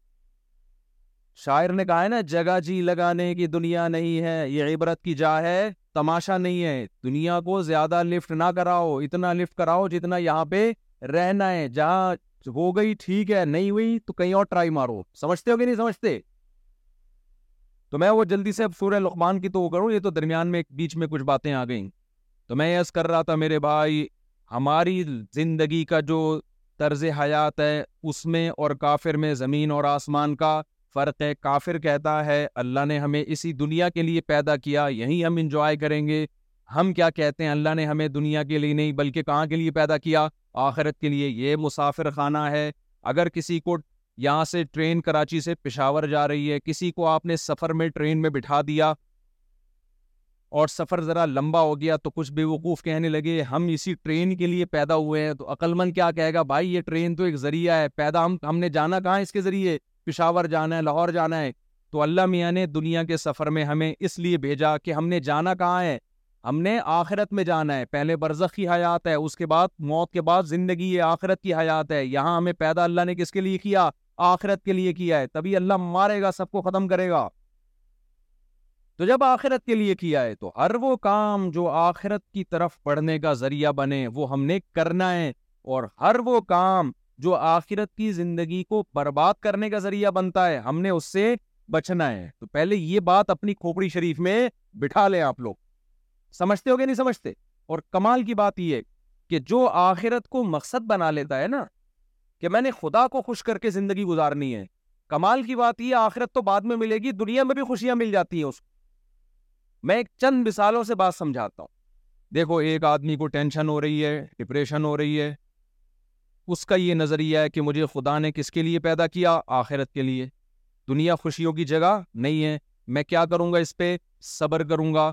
شاعر نے کہا ہے نا جگہ جی لگانے کی دنیا نہیں ہے یہ عبرت کی جا ہے تماشا نہیں ہے دنیا کو زیادہ لفٹ نہ کراؤ اتنا لفٹ کراؤ جتنا یہاں پہ رہنا ہے ہے جہاں ہو گئی ٹھیک نہیں ہوئی تو کہیں اور ٹرائی مارو سمجھتے سمجھتے ہو کہ نہیں تو میں وہ جلدی سے اب سورہ لقمان کی تو وہ کروں یہ تو درمیان میں بیچ میں کچھ باتیں آ گئیں تو میں یس کر رہا تھا میرے بھائی ہماری زندگی کا جو طرز حیات ہے اس میں اور کافر میں زمین اور آسمان کا فرق ہے کافر کہتا ہے اللہ نے ہمیں اسی دنیا کے لیے پیدا کیا یہیں ہم انجوائے کریں گے ہم کیا کہتے ہیں اللہ نے ہمیں دنیا کے لیے نہیں بلکہ کہاں کے لیے پیدا کیا آخرت کے لیے یہ مسافر خانہ ہے اگر کسی کو یہاں سے ٹرین کراچی سے پشاور جا رہی ہے کسی کو آپ نے سفر میں ٹرین میں بٹھا دیا اور سفر ذرا لمبا ہو گیا تو کچھ بے وقوف کہنے لگے ہم اسی ٹرین کے لیے پیدا ہوئے ہیں تو عقل مند کیا کہے گا بھائی یہ ٹرین تو ایک ذریعہ ہے پیدا ہم ہم نے جانا کہاں اس کے ذریعے پشاور جانا ہے لاہور جانا ہے تو اللہ میاں نے دنیا کے سفر میں ہمیں اس لیے بھیجا کہ ہم نے جانا کہاں ہے ہم نے آخرت میں جانا ہے پہلے برزخی حیات ہے اس کے بعد موت کے بعد زندگی آخرت کی حیات ہے یہاں ہمیں پیدا اللہ نے کس کے لیے کیا آخرت کے لیے کیا ہے تبھی اللہ مارے گا سب کو ختم کرے گا تو جب آخرت کے لیے کیا ہے تو ہر وہ کام جو آخرت کی طرف پڑھنے کا ذریعہ بنے وہ ہم نے کرنا ہے اور ہر وہ کام جو آخرت کی زندگی کو برباد کرنے کا ذریعہ بنتا ہے ہم نے اس سے بچنا ہے تو پہلے یہ بات اپنی کھوپڑی شریف میں بٹھا لیں آپ لوگ سمجھتے ہو کہ نہیں سمجھتے اور کمال کی بات یہ ہے کہ جو آخرت کو مقصد بنا لیتا ہے نا کہ میں نے خدا کو خوش کر کے زندگی گزارنی ہے کمال کی بات یہ آخرت تو بعد میں ملے گی دنیا میں بھی خوشیاں مل جاتی ہیں اس کو میں ایک چند مثالوں سے بات سمجھاتا ہوں دیکھو ایک آدمی کو ٹینشن ہو رہی ہے ڈپریشن ہو رہی ہے اس کا یہ نظریہ ہے کہ مجھے خدا نے کس کے لیے پیدا کیا آخرت کے لیے دنیا خوشیوں کی جگہ نہیں ہے میں کیا کروں گا اس پہ صبر کروں گا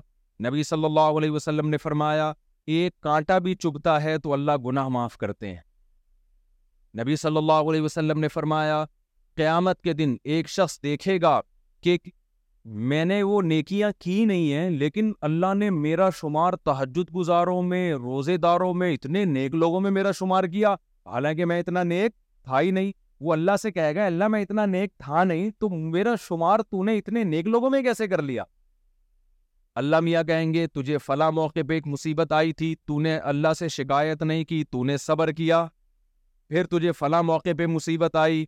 نبی صلی اللہ علیہ وسلم نے فرمایا ایک کانٹا بھی چبھتا ہے تو اللہ گناہ معاف کرتے ہیں نبی صلی اللہ علیہ وسلم نے فرمایا قیامت کے دن ایک شخص دیکھے گا کہ میں نے وہ نیکیاں کی نہیں ہیں لیکن اللہ نے میرا شمار تحجد گزاروں میں روزے داروں میں اتنے نیک لوگوں میں میرا شمار کیا حالانکہ میں اتنا نیک تھا ہی نہیں وہ اللہ سے کہے گا اللہ میں اتنا نیک تھا نہیں تو میرا شمار تو نے اتنے نیک لوگوں میں کیسے کر لیا اللہ میاں کہیں گے تجھے فلاں موقع پہ ایک مصیبت آئی تھی تو نے اللہ سے شکایت نہیں کی تو نے صبر کیا پھر تجھے فلاں موقع پہ مصیبت آئی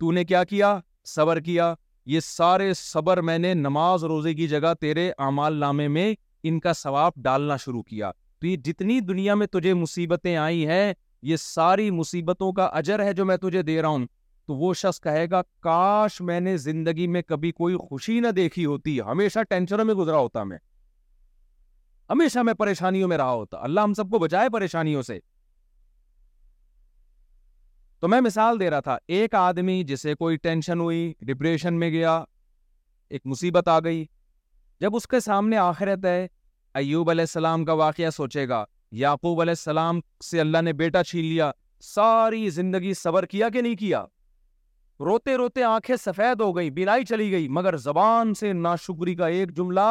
تو نے کیا کیا صبر کیا یہ سارے صبر میں نے نماز روزے کی جگہ تیرے اعمال نامے میں ان کا ثواب ڈالنا شروع کیا تو یہ جتنی دنیا میں تجھے مصیبتیں آئی ہیں یہ ساری مصیبتوں کا اجر ہے جو میں تجھے دے رہا ہوں تو وہ شخص کہے گا کاش میں نے زندگی میں کبھی کوئی خوشی نہ دیکھی ہوتی ہمیشہ ٹینشنوں میں گزرا ہوتا میں ہمیشہ میں پریشانیوں میں رہا ہوتا اللہ ہم سب کو بچائے پریشانیوں سے تو میں مثال دے رہا تھا ایک آدمی جسے کوئی ٹینشن ہوئی ڈپریشن میں گیا ایک مصیبت آ گئی جب اس کے سامنے آخرت ہے ایوب علیہ السلام کا واقعہ سوچے گا یاقوب علیہ السلام سے اللہ نے بیٹا چھین لیا ساری زندگی صبر کیا کہ نہیں کیا روتے روتے آنکھیں سفید ہو گئی بینائی چلی گئی مگر زبان سے ناشکری کا ایک جملہ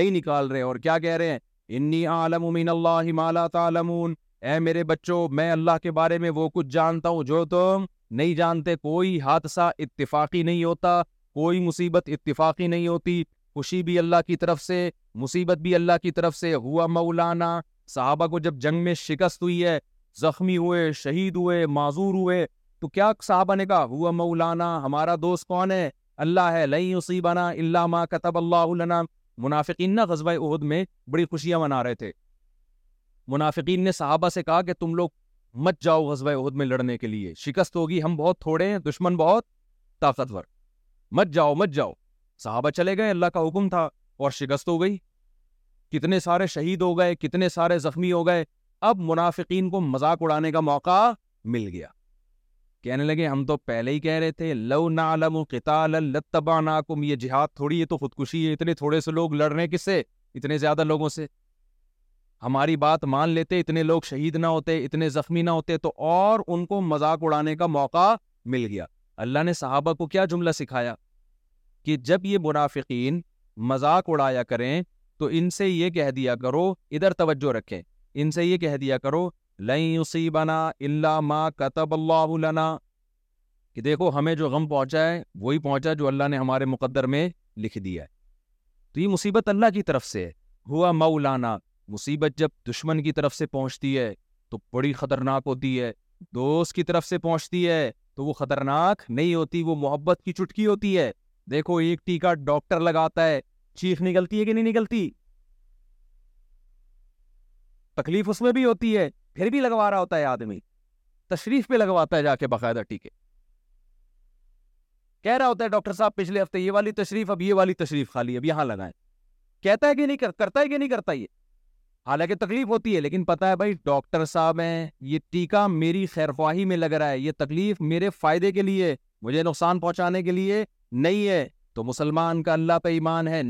نہیں نکال رہے اور کیا کہہ رہے ہیں انی عالم تعلمون اے میرے بچوں میں اللہ کے بارے میں وہ کچھ جانتا ہوں جو تم نہیں جانتے کوئی حادثہ اتفاقی نہیں ہوتا کوئی مصیبت اتفاقی نہیں ہوتی خوشی بھی اللہ کی طرف سے مصیبت بھی اللہ کی طرف سے ہوا مولانا صحابہ کو جب جنگ میں شکست ہوئی ہے زخمی ہوئے شہید ہوئے معذور ہوئے تو کیا صحابہ نے کہا ہوا مولانا ہمارا دوست کون ہے اللہ ہے لئی اسی اللہ ما کتب اللہ لنا منافقین نہ غزبۂ عہد میں بڑی خوشیاں منا رہے تھے منافقین نے صحابہ سے کہا کہ تم لوگ مت جاؤ غزوہ عہد میں لڑنے کے لیے شکست ہوگی ہم بہت تھوڑے ہیں دشمن بہت طاقتور مت جاؤ مت جاؤ صحابہ چلے گئے اللہ کا حکم تھا اور شکست ہو گئی کتنے سارے شہید ہو گئے کتنے سارے زخمی ہو گئے اب منافقین کو مذاق اڑانے کا موقع مل گیا کہنے لگے ہم تو پہلے ہی کہہ رہے تھے لو نہ جہاد تھوڑی ہے تو خودکشی ہے اتنے تھوڑے سے لوگ لڑ رہے ہیں کس سے اتنے زیادہ لوگوں سے ہماری بات مان لیتے اتنے لوگ شہید نہ ہوتے اتنے زخمی نہ ہوتے تو اور ان کو مذاق اڑانے کا موقع مل گیا اللہ نے صحابہ کو کیا جملہ سکھایا کہ جب یہ منافقین مذاق اڑایا کریں تو ان سے یہ کہہ دیا کرو ادھر توجہ رکھیں ان سے یہ کہہ دیا کرو لا اللہ دیکھو ہمیں جو غم پہنچا ہے وہی پہنچا جو اللہ نے ہمارے مقدر میں لکھ دیا ہے تو یہ مصیبت اللہ کی طرف سے ہوا مولانا مصیبت جب دشمن کی طرف سے پہنچتی ہے تو بڑی خطرناک ہوتی ہے دوست کی طرف سے پہنچتی ہے تو وہ خطرناک نہیں ہوتی وہ محبت کی چٹکی ہوتی ہے دیکھو ایک ٹیکا ڈاکٹر لگاتا ہے چیخ نکلتی ہے کہ نہیں نکلتی تکلیف اس میں بھی ہوتی ہے پھر بھی لگوا رہا ہوتا ہے آدمی تشریف پہ لگواتا ہے جا کے باقاعدہ ٹیکے کہہ رہا ہوتا ہے ڈاکٹر صاحب پچھلے ہفتے یہ والی تشریف اب یہ والی تشریف خالی اب یہاں لگائیں کہتا ہے کہ نہیں کرتا ہے کہ نہیں کرتا یہ حالانکہ تکلیف ہوتی ہے لیکن پتا ہے بھائی ڈاکٹر صاحب ہیں یہ ٹیکا میری خیر خواہی میں لگ رہا ہے یہ تکلیف میرے فائدے کے لیے مجھے نقصان پہنچانے کے لیے نہیں ہے تو مسلمان کا اللہ پہ ایمان ہے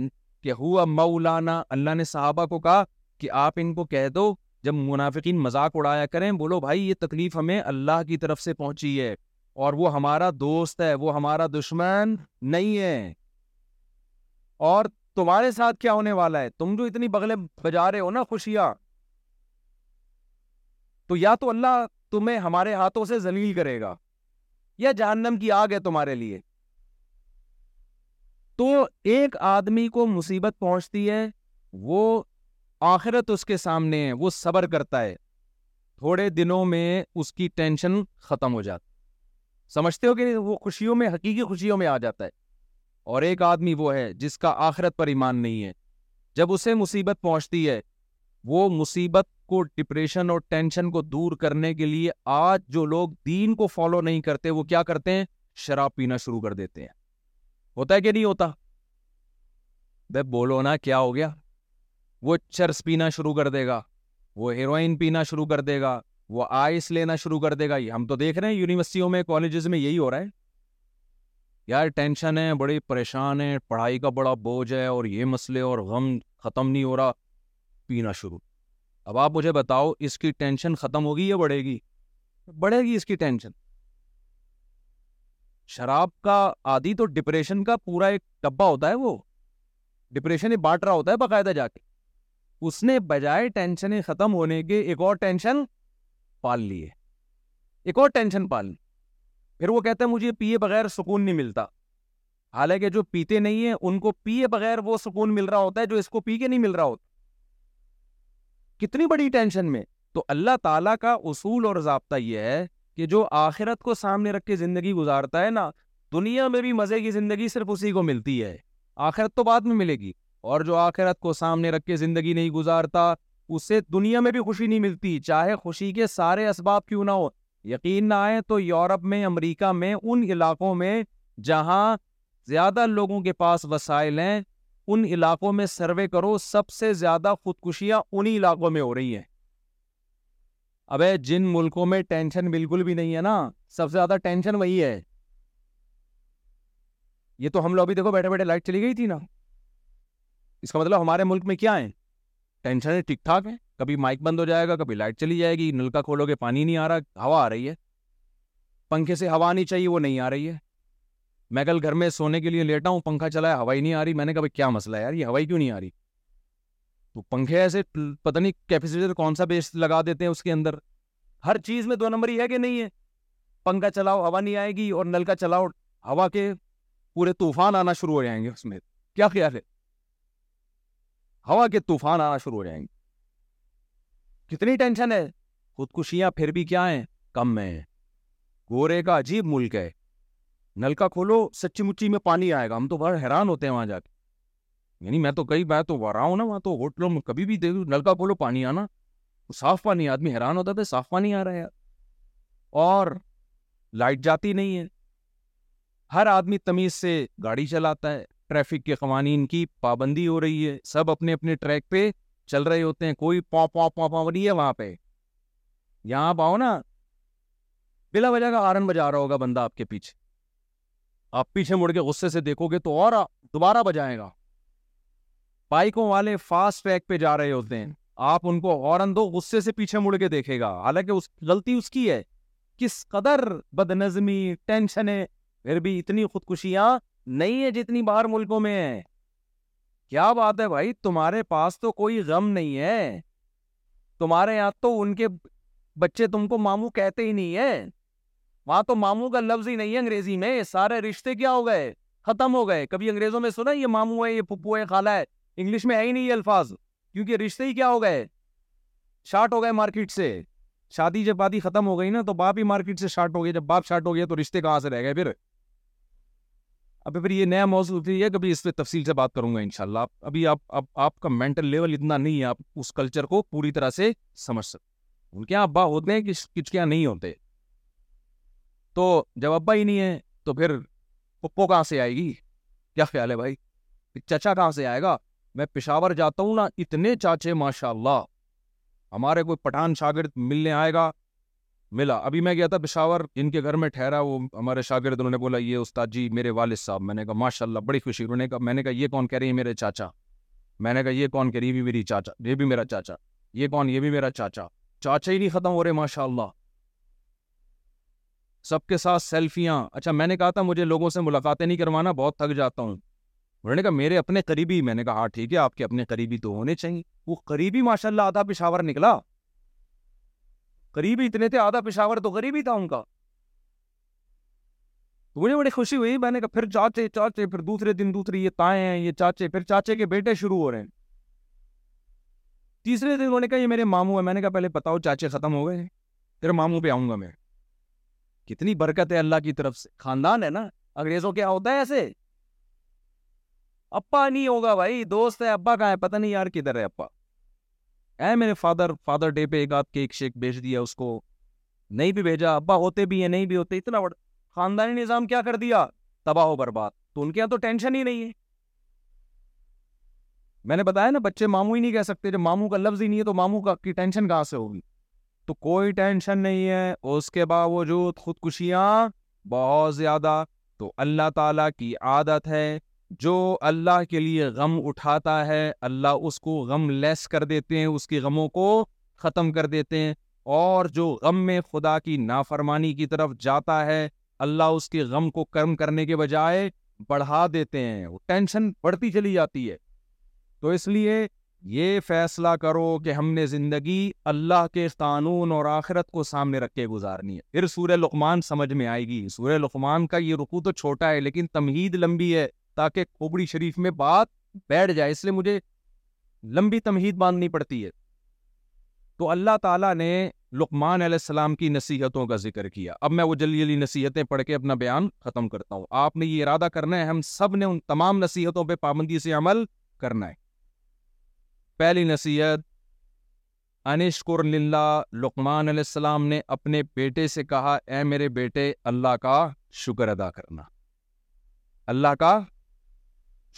کہ ہوا مولانا اللہ نے صحابہ کو کہا کہ آپ ان کو کہہ دو جب منافقین مذاق اڑایا کریں بولو بھائی یہ تکلیف ہمیں اللہ کی طرف سے پہنچی ہے اور وہ ہمارا دوست ہے وہ ہمارا دشمن نہیں ہے اور تمہارے ساتھ کیا ہونے والا ہے تم جو اتنی بغلے بجا رہے ہو نا خوشیا تو یا تو اللہ تمہیں ہمارے ہاتھوں سے زلیل کرے گا یا جہنم کی آگ ہے تمہارے لیے تو ایک آدمی کو مصیبت پہنچتی ہے وہ آخرت اس کے سامنے ہے وہ صبر کرتا ہے تھوڑے دنوں میں اس کی ٹینشن ختم ہو جاتی سمجھتے ہو کہ وہ خوشیوں میں حقیقی خوشیوں میں آ جاتا ہے اور ایک آدمی وہ ہے جس کا آخرت پر ایمان نہیں ہے جب اسے مصیبت پہنچتی ہے وہ مصیبت کو ڈپریشن اور ٹینشن کو دور کرنے کے لیے آج جو لوگ دین کو فالو نہیں کرتے وہ کیا کرتے ہیں شراب پینا شروع کر دیتے ہیں ہوتا ہے کہ نہیں ہوتا بے بولو نا کیا ہو گیا وہ چرس پینا شروع کر دے گا وہ ہیروئن پینا شروع کر دے گا وہ آئس لینا شروع کر دے گا یہ ہم تو دیکھ رہے ہیں یونیورسٹیوں میں کالجز میں یہی ہو رہا ہے یار ٹینشن ہے بڑی پریشان ہے پڑھائی کا بڑا بوجھ ہے اور یہ مسئلے اور غم ختم نہیں ہو رہا پینا شروع اب آپ مجھے بتاؤ اس کی ٹینشن ختم ہوگی یا بڑھے گی بڑھے گی اس کی ٹینشن شراب کا عادی تو ڈپریشن کا پورا ایک ڈبہ ہوتا ہے وہ ڈپریشن بانٹ رہا ہوتا ہے باقاعدہ جا کے اس نے بجائے ٹینشنیں ختم ہونے کے ایک اور ٹینشن پال لیے ایک اور ٹینشن پال لی پھر وہ کہتے ہیں مجھے پیے بغیر سکون نہیں ملتا حالانکہ جو پیتے نہیں ہیں ان کو پیے بغیر وہ سکون مل رہا ہوتا ہے جو اس کو پی کے نہیں مل رہا ہوتا کتنی بڑی ٹینشن میں تو اللہ تعالیٰ کا اصول اور ضابطہ یہ ہے کہ جو آخرت کو سامنے رکھ کے زندگی گزارتا ہے نا دنیا میں بھی مزے کی زندگی صرف اسی کو ملتی ہے آخرت تو بعد میں ملے گی اور جو آخرت کو سامنے رکھ کے زندگی نہیں گزارتا اسے دنیا میں بھی خوشی نہیں ملتی چاہے خوشی کے سارے اسباب کیوں نہ ہو یقین نہ آئے تو یورپ میں امریکہ میں ان علاقوں میں جہاں زیادہ لوگوں کے پاس وسائل ہیں ان علاقوں میں سروے کرو سب سے زیادہ خودکشیاں انہی علاقوں میں ہو رہی ہیں ابے جن ملکوں میں ٹینشن بالکل بھی نہیں ہے نا سب سے زیادہ ٹینشن وہی ہے یہ تو ہم لوگ ابھی دیکھو بیٹھے بیٹھے لائٹ چلی گئی تھی نا اس کا مطلب ہمارے ملک میں کیا ہے ٹینشن ٹھیک ٹھاک ہے کبھی مائک بند ہو جائے گا کبھی لائٹ چلی جائے گی نل کا کھولو گے پانی نہیں آ رہا ہوا آ رہی ہے پنکھے سے ہوا نہیں چاہیے وہ نہیں آ رہی ہے میں کل گھر میں سونے کے لیے لیٹا ہوں پنکھا چلا ہوا ہی نہیں آ رہی میں نے کہا کیا مسئلہ ہے یار یہ ہوائی کیوں نہیں آ رہی تو پنکھے ایسے پتہ نہیں کیپیسیٹر کون سا بیس لگا دیتے ہیں اس کے اندر ہر چیز میں دو نمبر ہی ہے کہ نہیں ہے پنکھا چلاؤ ہوا نہیں آئے گی اور نل کا چلاؤ ہوا کے پورے طوفان آنا شروع ہو جائیں گے اس میں کیا خیال ہے ہوا کے طوفان آنا شروع ہو جائیں گے کتنی ٹینشن ہے خودکشیاں پھر بھی کیا ہیں کم میں گورے کا عجیب ملک ہے نل کا کھولو سچی مچی میں پانی آئے گا ہم تو بہت حیران ہوتے ہیں وہاں جا کے یعنی میں تو کئی بار تو وہ رہا ہوں نا وہاں تو ہوٹلوں میں کبھی بھی دے دوں نلکا کھولو پانی آنا صاف پانی آدمی حیران ہوتا تھا صاف پانی آ رہا ہے یار اور لائٹ جاتی نہیں ہے ہر آدمی تمیز سے گاڑی چلاتا ہے ٹریفک کے قوانین کی پابندی ہو رہی ہے سب اپنے اپنے ٹریک پہ چل رہے ہوتے ہیں کوئی پاپ پاپ پاپ نہیں ہے وہاں پہ یہاں آپ آؤ نا بلا وجہ کا آرن بجا رہا ہوگا بندہ آپ کے پیچھے آپ پیچھے مڑ کے غصے سے دیکھو گے تو اور دوبارہ بجائے گا بائکوں والے فاسٹ ٹریک پہ جا رہے ہوتے ہیں آپ ان کو اور اندو غصے سے پیچھے مڑ کے دیکھے گا حالانکہ اس غلطی اس کی ہے کس قدر نظمی ٹینشن ہے پھر بھی اتنی خودکشیاں نہیں ہے جتنی باہر ملکوں میں ہیں کیا بات ہے بھائی تمہارے پاس تو کوئی غم نہیں ہے تمہارے یہاں تو ان کے بچے تم کو مامو کہتے ہی نہیں ہے وہاں تو ماموں کا لفظ ہی نہیں ہے انگریزی میں سارے رشتے کیا ہو گئے ختم ہو گئے کبھی انگریزوں میں سنا یہ مامو ہے یہ پپو ہے خالہ ہے انگلش میں ہے ہی نہیں یہ الفاظ کیونکہ رشتے ہی کیا ہو گئے شارٹ ہو گئے مارکیٹ سے شادی جب بادی ختم ہو گئی نا تو باپ ہی مارکیٹ سے شارٹ ہو گیا جب باپ شارٹ ہو گیا تو رشتے کہاں سے رہ گئے پھر اب پھر یہ نیا موضوع پھر یہ کبھی اس پہ تفصیل سے بات کروں گا انشاءاللہ شاء اللہ ابھی آپ اب آپ کا مینٹل لیول اتنا نہیں ہے آپ اس کلچر کو پوری طرح سے سمجھ سکتے ان کے یہاں ابا ہوتے ہیں کچھ کچھ کیا نہیں ہوتے تو جب ابا ہی نہیں ہے تو پھر پپو کہاں سے آئے گی کیا خیال ہے بھائی چچا کہاں سے آئے گا میں پشاور جاتا ہوں نا اتنے چاچے ماشاء اللہ ہمارے کوئی پٹھان شاگرد ملنے آئے گا ملا ابھی میں گیا تھا پشاور جن کے گھر میں ٹھہرا وہ ہمارے شاگرد انہوں نے بولا یہ استاد جی میرے والد صاحب میں نے کہا ماشاء اللہ بڑی خوشی میں نے کہا یہ کون کہہ رہی ہے میرے چاچا میں نے کہا یہ کون کہہ رہی میری چاچا یہ بھی میرا چاچا یہ کون یہ بھی میرا چاچا چاچا ہی نہیں ختم ہو رہے ماشاء اللہ سب کے ساتھ سیلفیاں اچھا میں نے کہا تھا مجھے لوگوں سے ملاقاتیں نہیں کروانا بہت تھک جاتا ہوں انہوں نے کہا میرے اپنے قریبی میں نے کہا ہاں ٹھیک ہے آپ کے اپنے قریبی تو ہونے چاہیے وہ قریبی ماشاء اللہ آدھا پشاور نکلا قریبی اتنے تھے آدھا پشاور تو قریب ہی تھا ان کا بڑی خوشی ہوئی میں نے کہا پھر پھر چاچے چاچے دوسرے دن دوسری یہ تائیں ہیں یہ چاچے پھر چاچے کے بیٹے شروع ہو رہے ہیں تیسرے دن انہوں نے کہا یہ میرے ماموں میں نے کہا پہلے بتاؤ چاچے ختم ہو گئے پھر ماموں پہ آؤں گا میں کتنی برکت ہے اللہ کی طرف سے خاندان ہے نا انگریزوں کیا ہوتا ہے ایسے اپا نہیں ہوگا بھائی دوست ہے ابا کا ہے پتہ نہیں یار کدھر ہے اے میرے فادر فادر ڈے پہ ایک شیک بھیج دیا اس کو نہیں بھی بھیجا ابا ہوتے بھی ہیں نہیں بھی ہوتے اتنا بڑا خاندانی نظام کیا کر دیا تباہ ہو برباد تو تو ان کے یہاں ٹینشن ہی نہیں ہے میں نے بتایا نا بچے مامو ہی نہیں کہہ سکتے جب ماموں کا لفظ ہی نہیں ہے تو ماموں کا کی ٹینشن کہاں سے ہوگی تو کوئی ٹینشن نہیں ہے اس کے باوجود خودکشیاں بہت زیادہ تو اللہ تعالیٰ کی عادت ہے جو اللہ کے لیے غم اٹھاتا ہے اللہ اس کو غم لیس کر دیتے ہیں اس کی غموں کو ختم کر دیتے ہیں اور جو غم میں خدا کی نافرمانی کی طرف جاتا ہے اللہ اس کے غم کو کرم کرنے کے بجائے بڑھا دیتے ہیں وہ ٹینشن بڑھتی چلی جاتی ہے تو اس لیے یہ فیصلہ کرو کہ ہم نے زندگی اللہ کے قانون اور آخرت کو سامنے رکھ کے گزارنی ہے پھر سورہ لقمان سمجھ میں آئے گی سورہ لقمان کا یہ رقو تو چھوٹا ہے لیکن تمہید لمبی ہے تاکہ کھوبڑی شریف میں بات بیٹھ جائے اس لیے مجھے لمبی تمہید باندھنی پڑتی ہے تو اللہ تعالیٰ نے لقمان علیہ السلام کی نصیحتوں کا ذکر کیا اب میں وہ جلی جلی نصیحتیں پڑھ کے اپنا بیان ختم کرتا ہوں آپ نے یہ ارادہ کرنا ہے ہم سب نے ان تمام نصیحتوں پہ پابندی سے عمل کرنا ہے پہلی نصیحت انشکر للہ لقمان علیہ السلام نے اپنے بیٹے سے کہا اے میرے بیٹے اللہ کا شکر ادا کرنا اللہ کا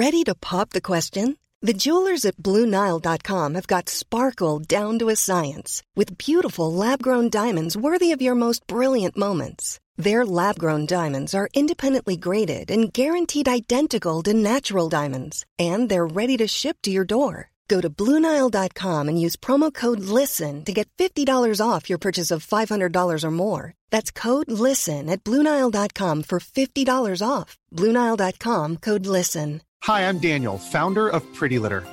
Ready to pop the question? The jewelers at BlueNile.com have got sparkle down to a science with beautiful lab-grown diamonds worthy of your most brilliant moments. Their lab-grown diamonds are independently graded and guaranteed identical to natural diamonds, and they're ready to ship to your door. Blue Nile dot com use from listen to get fee dollars off you purchase five hundred ڈالرسنٹ Blue Nile dot com for fifty dollar off blue dot com could listened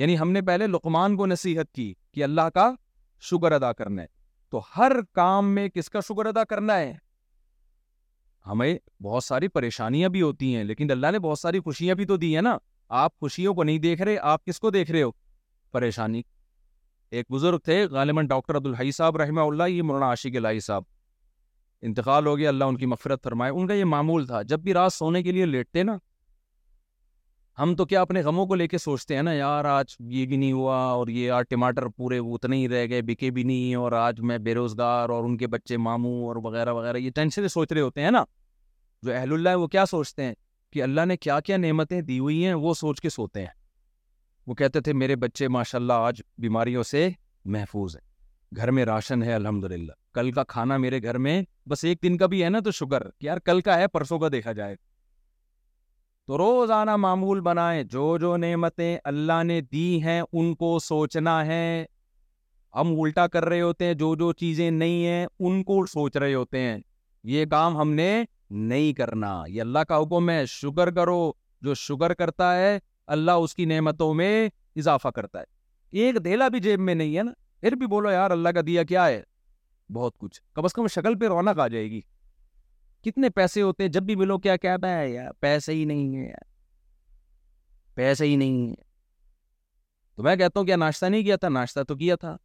یعنی ہم نے پہلے لقمان کو نصیحت کی کہ اللہ کا شکر ادا کرنا ہے تو ہر کام میں کس کا شکر ادا کرنا ہے ہمیں بہت ساری پریشانیاں بھی ہوتی ہیں لیکن اللہ نے بہت ساری خوشیاں بھی تو دی ہیں نا آپ خوشیوں کو نہیں دیکھ رہے آپ کس کو دیکھ رہے ہو پریشانی ایک بزرگ تھے غالباً ڈاکٹر عبدالحی صاحب رحمہ اللہ یہ مولانا عاشق الہی صاحب انتقال ہو گیا اللہ ان کی مفرت فرمائے ان کا یہ معمول تھا جب بھی رات سونے کے لیے لیٹتے نا ہم تو کیا اپنے غموں کو لے کے سوچتے ہیں نا یار آج یہ بھی نہیں ہوا اور یہ یار ٹماٹر پورے اتنے ہی رہ گئے بکے بھی نہیں اور آج میں بے روزگار اور ان کے بچے ماموں اور وغیرہ وغیرہ یہ ٹینشن سوچ رہے ہوتے ہیں نا جو اہل اللہ ہے وہ کیا سوچتے ہیں کہ اللہ نے کیا کیا نعمتیں دی ہوئی ہیں وہ سوچ کے سوتے ہیں وہ کہتے تھے میرے بچے ماشاء اللہ آج بیماریوں سے محفوظ ہیں گھر میں راشن ہے الحمد للہ کل کا کھانا میرے گھر میں بس ایک دن کا بھی ہے نا تو کہ یار کل کا ہے پرسوں کا دیکھا جائے تو روزانہ معمول بنائیں جو جو نعمتیں اللہ نے دی ہیں ان کو سوچنا ہے ہم الٹا کر رہے ہوتے ہیں جو جو چیزیں نہیں ہیں ان کو سوچ رہے ہوتے ہیں یہ کام ہم نے نہیں کرنا یہ اللہ کا حکم ہے شکر کرو جو شکر کرتا ہے اللہ اس کی نعمتوں میں اضافہ کرتا ہے ایک دھیلا بھی جیب میں نہیں ہے نا پھر بھی بولو یار اللہ کا دیا کیا ہے بہت کچھ کم از کم شکل پہ رونق آ جائے گی کتنے پیسے ہوتے ہیں جب بھی ملو کیا ہے یار پیسے ہی نہیں ہے یار پیسے ہی نہیں ہے تو میں کہتا ہوں کیا ناشتہ نہیں کیا تھا ناشتہ تو کیا تھا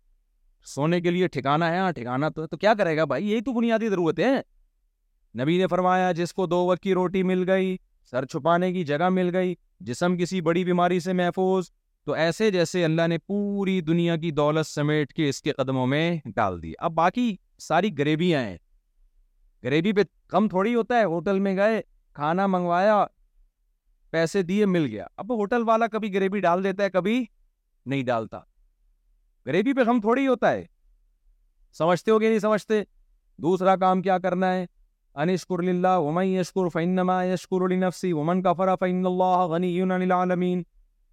سونے کے لیے ہے ہے ہاں تو تو تو کیا کرے گا بھائی یہی بنیادی ضرورت نبی نے فرمایا جس کو دو وقت کی روٹی مل گئی سر چھپانے کی جگہ مل گئی جسم کسی بڑی بیماری سے محفوظ تو ایسے جیسے اللہ نے پوری دنیا کی دولت سمیٹ کے اس کے قدموں میں ڈال دی اب باقی ساری گریبیاں ہیں گریوی پہ کم تھوڑی ہوتا ہے ہوٹل میں گئے کھانا منگوایا پیسے دیے مل گیا اب ہوٹل والا کبھی گریوی ڈال دیتا ہے کبھی نہیں ڈالتا گریوی پہ کم تھوڑی ہوتا ہے سمجھتے ہو گے نہیں سمجھتے دوسرا کام کیا کرنا ہے انشکر للہ ومن یشکر فانما یشکر لنفسی ومن کفر فان اللہ غنی عن العالمین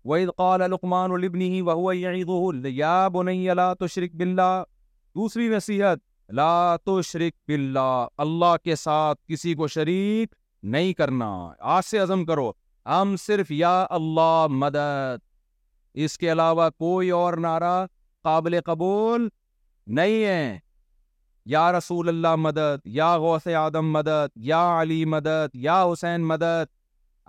وَإِذْ قَالَ لُقْمَانُ لِبْنِهِ وَهُوَ يَعِظُهُ لِيَا بُنَيَّ لَا تُشْرِكْ بِاللَّهِ دوسری نصیحت لا تو شرک باللہ اللہ کے ساتھ کسی کو شریک نہیں کرنا آج سے عزم کرو ہم صرف یا اللہ مدد اس کے علاوہ کوئی اور نعرہ قابل قبول نہیں ہے یا رسول اللہ مدد یا غوث آدم مدد یا علی مدد یا حسین مدد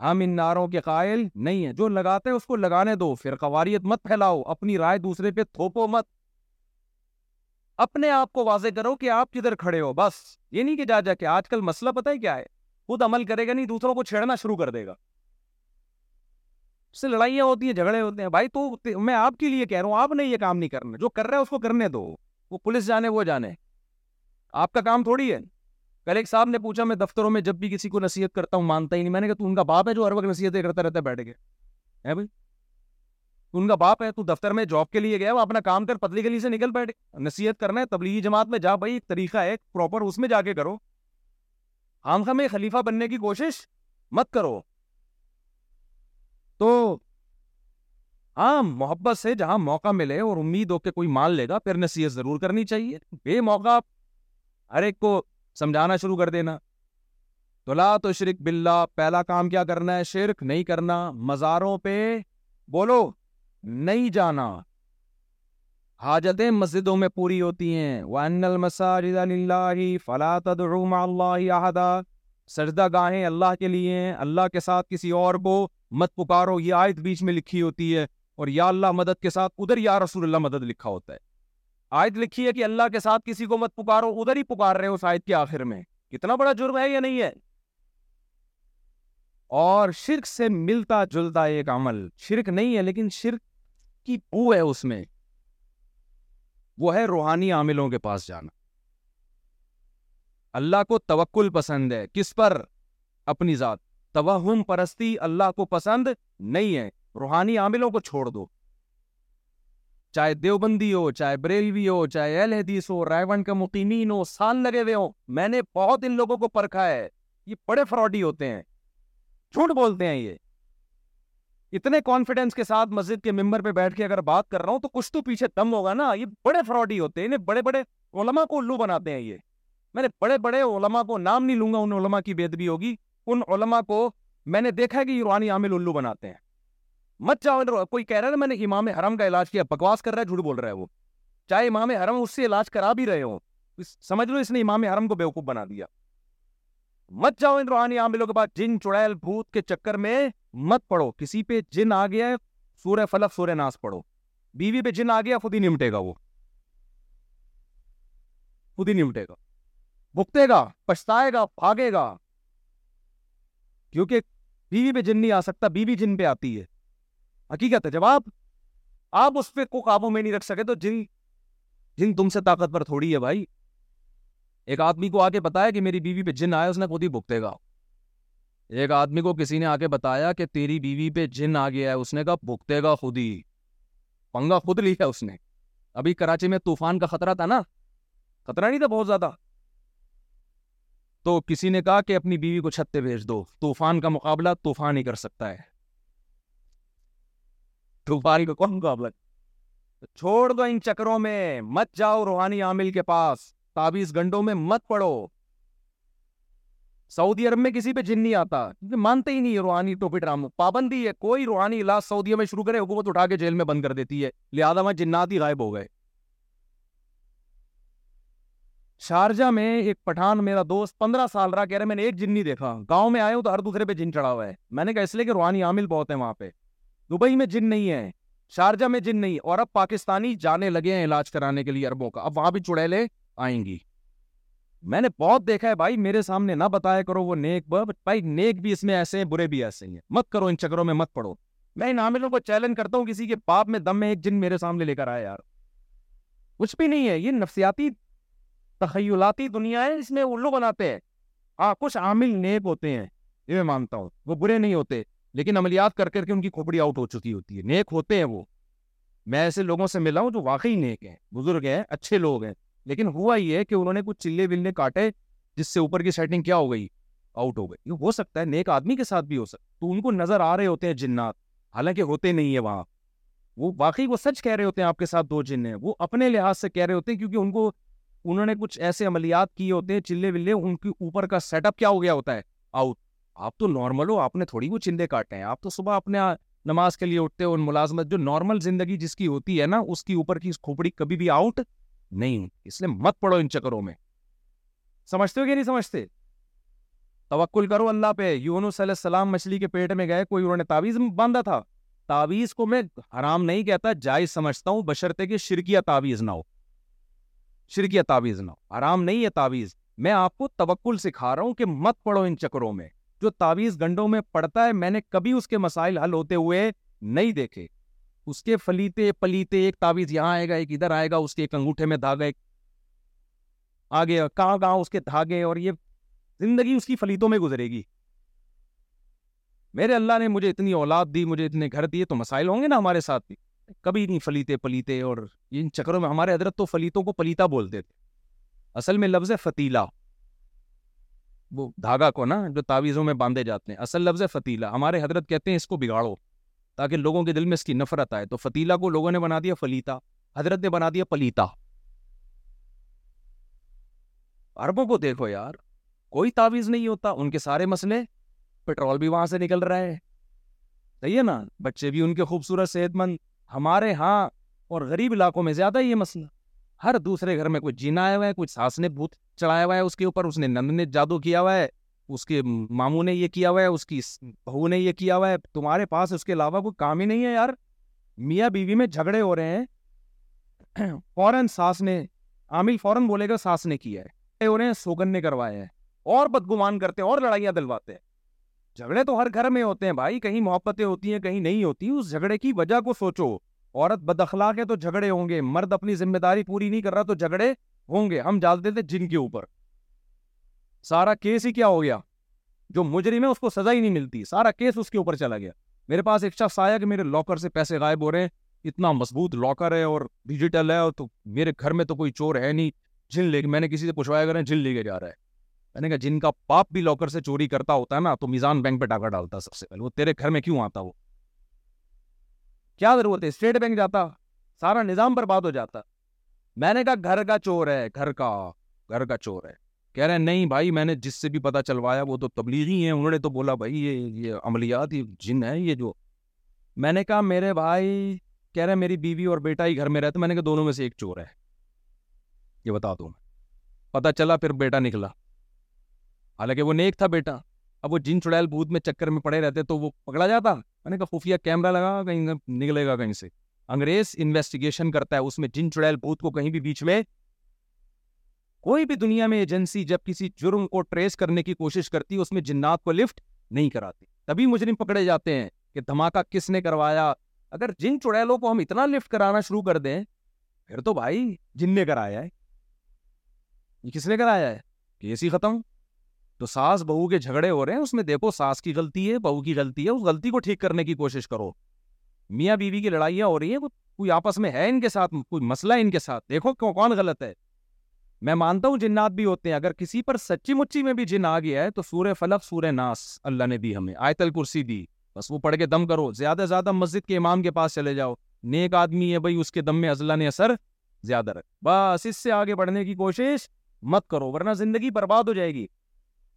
ہم ان نعروں کے قائل نہیں ہیں جو لگاتے ہیں اس کو لگانے دو پھر قواریت مت پھیلاؤ اپنی رائے دوسرے پہ تھوپو مت اپنے آپ کو واضح کرو کہ آپ کدھر کھڑے ہو بس یہ نہیں کہ جا جا کے آج کل مسئلہ پتہ ہی کیا ہے خود عمل کرے گا نہیں دوسروں کو چھیڑنا شروع کر دے گا اس سے لڑائیاں ہوتی ہیں جھگڑے ہوتے ہیں بھائی تو میں آپ کے لیے کہہ رہا ہوں آپ نے یہ کام نہیں کرنا جو کر رہا ہے اس کو کرنے دو وہ پولیس جانے وہ جانے آپ کا کام تھوڑی ہے ایک صاحب نے پوچھا میں دفتروں میں جب بھی کسی کو نصیحت کرتا ہوں مانتا ہی نہیں میں نے کہا تو ان کا باپ ہے جو ہر وقت نصیحتیں کرتا رہتا ہے بیٹھ کے ہے بھائی ان کا باپ ہے تو دفتر میں جاب کے لیے گیا وہ اپنا کام کر پتلی گلی سے نکل بیٹھے نصیحت کرنا ہے تبلیغی جماعت میں جا بھائی ایک طریقہ ہے پراپر اس میں جا کے کرو آنکھا میں خلیفہ بننے کی کوشش مت کرو تو ہاں محبت سے جہاں موقع ملے اور امید ہو کہ کوئی مان لے گا پھر نصیحت ضرور کرنی چاہیے بے موقع ہر ایک کو سمجھانا شروع کر دینا تو لا تو شرک بلّہ پہلا کام کیا کرنا ہے شرک نہیں کرنا مزاروں پہ بولو نہیں جانا حاجتیں مسجدوں میں پوری ہوتی ہیں وَأَنَّ الْمَسَاجِدَ لِلَّهِ فَلَا اللَّهِ اللہ سجدہ گاہیں اللہ کے لیے ہیں اللہ کے ساتھ کسی اور کو مت پکارو یہ آیت بیچ میں لکھی ہوتی ہے اور یا اللہ مدد کے ساتھ ادھر یا رسول اللہ مدد لکھا ہوتا ہے آیت لکھی ہے کہ اللہ کے ساتھ کسی کو مت پکارو ادھر ہی پکار رہے اس آیت کے آخر میں کتنا بڑا جرم ہے یا نہیں ہے اور شرک سے ملتا جلتا ایک عمل شرک نہیں ہے لیکن شرک کی بو ہے اس میں وہ ہے روحانی عاملوں کے پاس جانا اللہ کو توکل پسند ہے کس پر اپنی ذات توہم پرستی اللہ کو پسند نہیں ہے روحانی عاملوں کو چھوڑ دو چاہے دیوبندی ہو چاہے بریلوی ہو چاہے اہل حدیث ہو رائے کا مقیمین ہو سال لگے ہوئے ہو میں نے بہت ان لوگوں کو پرکھا ہے یہ بڑے فراڈی ہوتے ہیں جھوٹ بولتے ہیں یہ اتنے کانفیڈنس کے ساتھ مسجد کے ممبر پہ بیٹھ کے اگر بات کر رہا ہوں تو کچھ تو پیچھے دم ہوگا نا یہ بڑے فراڈی ہوتے ہیں بڑے بڑے علما کو الو بناتے ہیں یہ میں نے بڑے بڑے علما کو نام نہیں لوں گا ان علما کی بےدبی ہوگی ان علما کو میں نے دیکھا کہ یورانی عامل الو بناتے ہیں مت چاہ کوئی کہہ رہا ہے میں نے امام حرم کا علاج کیا بکواس کر رہا ہے جھوٹ بول رہا ہے وہ چاہے امام حرم اس سے علاج کرا بھی رہے ہو سمجھ لو اس نے امام حرم کو بیوقوف بنا دیا مت جاؤ ان روحانی عاملوں کے بعد کے چکر میں مت پڑو کسی پہ جن آ گیا سورہ فلک ناس پڑو بیوی پہ جن آ گیا خود ہی گا وہ خود ہی بکتے گا گا گا کیونکہ بیوی پہ جن نہیں آ سکتا بیوی جن پہ آتی ہے حقیقت ہے جب آپ آپ اس پہ کو قابو میں نہیں رکھ سکے تو جن جن تم سے طاقتور تھوڑی ہے بھائی ایک آدمی کو کے بتایا کہ میری بیوی پہ جن آیا اس نے خود ہی بھگتے گا ایک آدمی کو کسی نے کے بتایا کہ تیری بیوی پہ جن آ گیا ہے اس نے کہا بھکتے گا خود ہی پنگا خود لی ہے اس نے ابھی کراچی میں طوفان کا خطرہ تھا نا خطرہ نہیں تھا بہت زیادہ تو کسی نے کہا کہ اپنی بیوی کو چھتے بھیج دو طوفان کا مقابلہ طوفان ہی کر سکتا ہے کا کون مقابلہ چھوڑ دو ان چکروں میں مت جاؤ روحانی عامل کے پاس میں مت پڑو سعودی عرب میں کسی پہ جن نہیں آتا مانتے ہی نہیں روحانی ٹوپی پابندی ہے کوئی روحانی علاج میں میں شروع کرے حکومت اٹھا کے جیل بند کر دیتی ہے لہٰذا غائب ہو گئے شارجہ میں ایک پٹھان میرا دوست پندرہ سال رہا کہہ رہے میں نے ایک جن نہیں دیکھا گاؤں میں آئے ہوں تو ہر دوسرے پہ جن چڑھا ہوا ہے میں نے کہا اس لیے کہ روحانی عامل بہت ہیں وہاں پہ دبئی میں جن نہیں ہے شارجہ میں جن نہیں اور اب پاکستانی جانے لگے ہیں علاج کرانے کے لیے اربوں کا اب وہاں بھی چڑیلے آئیں گی میں نے بہت دیکھا ہے بھائی میرے سامنے نہ بتایا کرو وہ نیک بٹ بھائی نیک بھی اس میں ایسے ہیں برے بھی ایسے ہیں مت کرو ان چکروں میں مت پڑو میں ان عاملوں کو چیلنج کرتا ہوں کسی کے پاپ میں دم میں ایک جن میرے سامنے لے کر آئے یار کچھ بھی نہیں ہے یہ نفسیاتی تخیلاتی دنیا ہے اس میں الو بناتے ہیں ہاں کچھ عامل نیک ہوتے ہیں یہ میں مانتا ہوں وہ برے نہیں ہوتے لیکن عملیات کر کر کے ان کی کھوپڑی آؤٹ ہو چکی ہوتی ہے نیک ہوتے ہیں وہ میں ایسے لوگوں سے ملا ہوں جو واقعی نیک ہیں بزرگ ہیں اچھے لوگ ہیں لیکن ہوا یہ ہے کہ انہوں نے کچھ چلے کاٹے جس سے اوپر کی سیٹنگ کیا ہو گئی آؤٹ ہو گئی ہو سکتا ہے نیک آدمی کے ساتھ بھی ہو سکتا تو ان کو نظر آ رہے ہوتے ہیں جنات حالانکہ ہوتے نہیں ہے وہاں وہ واقعی وہ سچ کہہ رہے ہوتے ہیں آپ کے ساتھ دو جن ہیں وہ اپنے لحاظ سے کہہ رہے ہوتے ہیں کیونکہ ان کو انہوں نے کچھ ایسے عملیات کیے ہوتے ہیں چلے ولے ان کے اوپر کا سیٹ اپ کیا ہو گیا ہوتا ہے آؤٹ آپ تو نارمل ہو آپ نے تھوڑی وہ چندے کاٹے ہیں آپ تو صبح اپنے نماز کے لیے اٹھتے ہیں ملازمت جو نارمل زندگی جس کی ہوتی ہے نا اس کی اوپر کی کھوپڑی کبھی بھی آؤٹ نہیں اس لیے مت پڑھو ان چکروں میں سمجھتے ہو کہ نہیں سمجھتے کرو اللہ پہ یونس علیہ السلام مچھلی کے پیٹ میں گئے کوئی انہوں نے تعویذ باندھا تھا تعویذ کو میں حرام نہیں کہتا جائز سمجھتا ہوں بشرطے کہ شرکیہ تعویذ نہ ہو شرکیہ تعویز نہ ہو حرام نہیں ہے تعویذ میں آپ کو توکل سکھا رہا ہوں کہ مت پڑھو ان چکروں میں جو تعویذ گنڈوں میں پڑتا ہے میں نے کبھی اس کے مسائل حل ہوتے ہوئے نہیں دیکھے اس کے فلیتے پلیتے ایک تعویذ یہاں آئے گا ایک ادھر آئے گا اس کے ایک انگوٹھے میں دھاگا ایک آگے کہاں کہاں اس کے دھاگے اور یہ زندگی اس کی فلیتوں میں گزرے گی میرے اللہ نے مجھے اتنی اولاد دی مجھے اتنے گھر دیے تو مسائل ہوں گے نا ہمارے ساتھ بھی کبھی نہیں فلیتے پلیتے اور ان چکروں میں ہمارے حضرت تو فلیتوں کو پلیتا بولتے تھے اصل میں لفظ ہے وہ دھاگا کو نا جو تعویذوں میں باندھے جاتے ہیں اصل لفظ ہے ہمارے حضرت کہتے ہیں اس کو بگاڑو تاکہ لوگوں کے دل میں اس کی نفرت آئے تو فتیلہ کو لوگوں نے بنا بنا دیا دیا فلیتا حضرت نے پلیتا عربوں کو دیکھو یار کوئی تعویذ پٹرول بھی وہاں سے نکل رہا ہے صحیح ہے نا بچے بھی ان کے خوبصورت صحت مند ہمارے ہاں اور غریب علاقوں میں زیادہ یہ مسئلہ ہر دوسرے گھر میں کوئی جینا آیا ہوا ہے کچھ نے بھوت چڑھایا ہوا ہے اس کے اوپر اس نے نند نے جادو کیا ہوا ہے اس کے ماموں نے یہ کیا ہوا ہے اس کی بہو نے یہ کیا ہوا ہے تمہارے پاس اس کے علاوہ کوئی کام ہی نہیں ہے یار میاں بیوی میں جھگڑے ہو رہے ہیں فوراً ساس نے عامل فوراً بولے گا ساس نے کیا ہے ہو رہے ہیں سوگن نے کروائے ہیں اور بدگمان کرتے ہیں اور لڑائیاں دلواتے ہیں جھگڑے تو ہر گھر میں ہوتے ہیں بھائی کہیں محبتیں ہوتی ہیں کہیں نہیں ہوتی اس جھگڑے کی وجہ کو سوچو عورت بد اخلاق ہے تو جھگڑے ہوں گے مرد اپنی ذمہ داری پوری نہیں کر رہا تو جھگڑے ہوں گے ہم جانتے تھے جن کے اوپر سارا کیس ہی کیا ہو گیا جو مجرم ہے اس کو سزا ہی نہیں ملتی سارا کیس اس کے اوپر چلا گیا میرے پاس ایک شخص آیا کہ میرے لاکر سے پیسے غائب ہو رہے ہیں اتنا مضبوط لاکر ہے اور ڈیجیٹل ہے تو میرے گھر میں تو کوئی چور ہے نہیں جن لے کے میں نے کسی سے پوچھوایا کریں جن لے کے جا رہا ہے میں نے کہا جن کا پاپ بھی لاکر سے چوری کرتا ہوتا ہے نا تو میزان بینک پہ ڈاکہ ڈالتا سب سے پہلے وہ تیرے گھر میں کیوں آتا وہ کیا ضرورت ہے اسٹیٹ بینک جاتا سارا نظام برباد ہو جاتا میں نے کہا گھر کا چور ہے گھر کا گھر کا چور ہے کہہ رہے ہیں نہیں بھائی میں نے جس سے بھی پتا چلوایا وہ تو تبلیغی ہیں انہوں نے تو بولا بھائی یہ یہ عملیات جن ہے یہ جو میں نے کہا میرے بھائی کہہ رہے ہیں میری بیوی اور بیٹا ہی گھر میں رہتا میں نے کہا دونوں میں سے ایک چور ہے یہ بتا میں پتا چلا پھر بیٹا نکلا حالانکہ وہ نیک تھا بیٹا اب وہ جن چڑیل بھوت میں چکر میں پڑے رہتے تو وہ پکڑا جاتا میں نے کہا خفیہ کیمرہ لگا کہیں نکلے گا کہیں سے انگریز انویسٹیگیشن کرتا ہے اس میں جن چڑیل بھوت کو کہیں بھی بیچ میں کوئی بھی دنیا میں ایجنسی جب کسی جرم کو ٹریس کرنے کی کوشش کرتی اس میں جنات کو لفٹ نہیں کراتی تبھی مجرم پکڑے جاتے ہیں کہ دھماکہ کس نے کروایا اگر جن چڑیلوں کو ہم اتنا لفٹ کرانا شروع کر دیں پھر تو بھائی جن نے کرایا ہے یہ کس نے کرایا ہے کیس ہی ختم تو ساس بہو کے جھگڑے ہو رہے ہیں اس میں دیکھو ساس کی غلطی ہے بہو کی غلطی ہے اس غلطی کو ٹھیک کرنے کی کوشش کرو میاں بیوی کی لڑائیاں ہو رہی ہیں کوئی آپس میں ہے ان کے ساتھ کوئی مسئلہ ہے ان کے ساتھ دیکھو کون غلط ہے میں مانتا ہوں جنات بھی ہوتے ہیں اگر کسی پر سچی مچی میں بھی جن آ گیا ہے تو سورہ سورہ فلق ناس اللہ نے دی ہمیں آیت الکرسی دی بس وہ پڑھ کے دم کرو زیادہ زیادہ مسجد کے امام کے پاس چلے جاؤ نیک آدمی ہے بھائی اس اس کے دم میں نے اثر زیادہ رکھ بس سے آگے بڑھنے کی کوشش مت کرو ورنہ زندگی برباد ہو جائے گی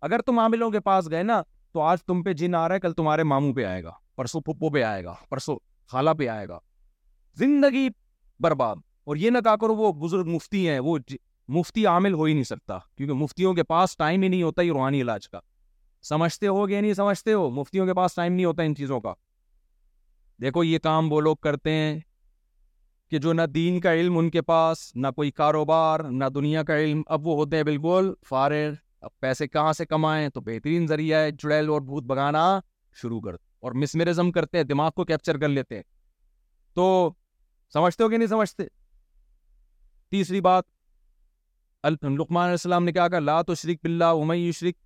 اگر تم عاملوں کے پاس گئے نا تو آج تم پہ جن آ رہا ہے کل تمہارے ماموں پہ آئے گا پرسوں پھپھو پہ آئے گا پرسوں خالہ پہ آئے گا زندگی برباد اور یہ نہ کہا کرو وہ بزرگ مفتی ہیں وہ جی- مفتی عامل ہو ہی نہیں سکتا کیونکہ مفتیوں کے پاس ٹائم ہی نہیں ہوتا یہ روحانی علاج کا سمجھتے ہو کہ نہیں سمجھتے ہو مفتیوں کے پاس ٹائم نہیں ہوتا ان چیزوں کا دیکھو یہ کام وہ لوگ کرتے ہیں کہ جو نہ دین کا علم ان کے پاس نہ کوئی کاروبار نہ دنیا کا علم اب وہ ہوتے ہیں بالکل فارغ اب پیسے کہاں سے کمائیں تو بہترین ذریعہ ہے چڑیل اور بھوت بگانا شروع کر اور مسمرزم کرتے ہیں دماغ کو کیپچر کر لیتے ہیں تو سمجھتے ہو کہ نہیں سمجھتے تیسری بات لقمان علیہ السلام نے کہا کہ لا تو شرک بلّا شرک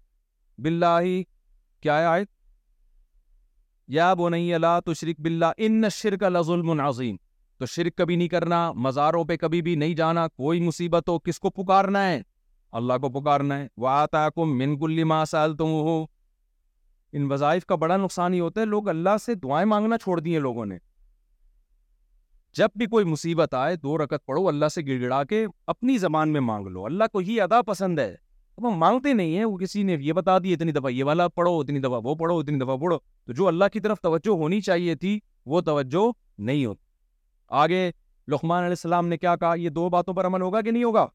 شرق ہی کیا ہے آیت یا بنی نہیں تو شرک بلّہ ان شرک لظلم عظیم تو شرک کبھی نہیں کرنا مزاروں پہ کبھی بھی نہیں جانا کوئی مصیبت ہو کس کو پکارنا ہے اللہ کو پکارنا ہے وہ آتا کم من گلی سال تم ہو ان وظائف کا بڑا نقصان ہی ہوتا ہے لوگ اللہ سے دعائیں مانگنا چھوڑ دیے لوگوں نے جب بھی کوئی مصیبت آئے دو رکت پڑھو اللہ سے گڑ گڑا کے اپنی زبان میں مانگ لو اللہ کو ہی ادا پسند ہے اب ہم مانگتے نہیں ہیں وہ کسی نے یہ بتا دی اتنی دفعہ یہ والا پڑھو اتنی دفعہ وہ پڑھو اتنی دفعہ پڑھو تو جو اللہ کی طرف توجہ ہونی چاہیے تھی وہ توجہ نہیں ہوتی آگے لقمان علیہ السلام نے کیا کہا یہ دو باتوں پر عمل ہوگا کہ نہیں ہوگا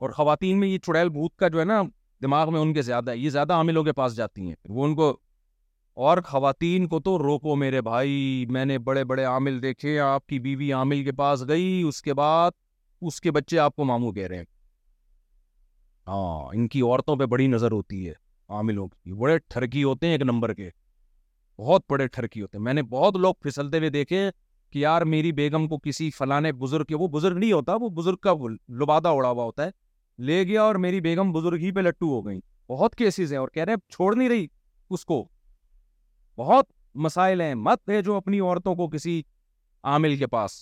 اور خواتین میں یہ چڑیل بھوت کا جو ہے نا دماغ میں ان کے زیادہ ہے یہ زیادہ عاملوں کے پاس جاتی ہیں وہ ان کو اور خواتین کو تو روکو میرے بھائی میں نے بڑے بڑے عامل دیکھے آپ کی بیوی عامل کے پاس گئی اس کے بعد اس کے بچے آپ کو مامو کہہ رہے ہیں ہاں ان کی عورتوں پہ بڑی نظر ہوتی ہے عاملوں کی بڑے ٹھرکی ہوتے ہیں ایک نمبر کے بہت بڑے ٹھرکی ہوتے ہیں میں نے بہت لوگ پھسلتے ہوئے دیکھے کہ یار میری بیگم کو کسی فلاں بزرگ وہ بزرگ نہیں ہوتا وہ بزرگ کا لبادہ اڑا ہوا ہوتا ہے لے گیا اور میری بیگم بزرگ ہی پہ لٹو ہو گئی بہت کیسز ہیں اور کہہ رہے ہیں چھوڑ نہیں رہی اس کو بہت مسائل ہیں مت بھیجو اپنی عورتوں کو کسی عامل کے پاس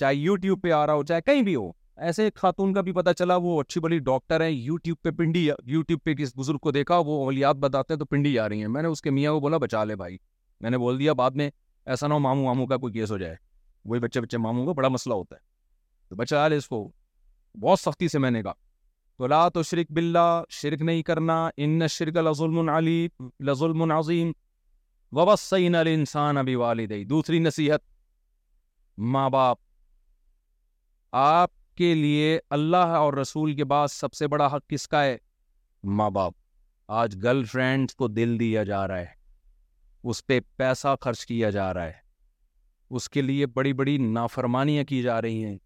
چاہے یوٹیوب پہ آ رہا ہو چاہے کہیں بھی ہو ایسے خاتون کا بھی پتا چلا وہ اچھی بڑی ڈاکٹر ہے یوٹیوب پہ پنڈی یوٹیوب پہ کس بزرگ کو دیکھا وہ اولیات بتاتے ہیں تو پنڈی جا رہی ہیں میں نے اس کے میاں کو بولا بچا لے بھائی میں نے بول دیا بعد میں ایسا نہ ہو ماموں ماموں کا کوئی کیس ہو جائے وہی بچے بچے ماموں کا بڑا مسئلہ ہوتا ہے تو بچا لے اس کو بہت سختی سے میں نے کہا تو لا تو شرک بلّہ شرک نہیں کرنا ان شرک لظلم المن علی لز عظیم وبسین الانسان ابھی ابھی دوسری نصیحت ماں باپ آپ کے لیے اللہ اور رسول کے بعد سب سے بڑا حق کس کا ہے ماں باپ آج گرل فرینڈس کو دل دیا جا رہا ہے اس پہ پیسہ خرچ کیا جا رہا ہے اس کے لیے بڑی بڑی نافرمانیاں کی جا رہی ہیں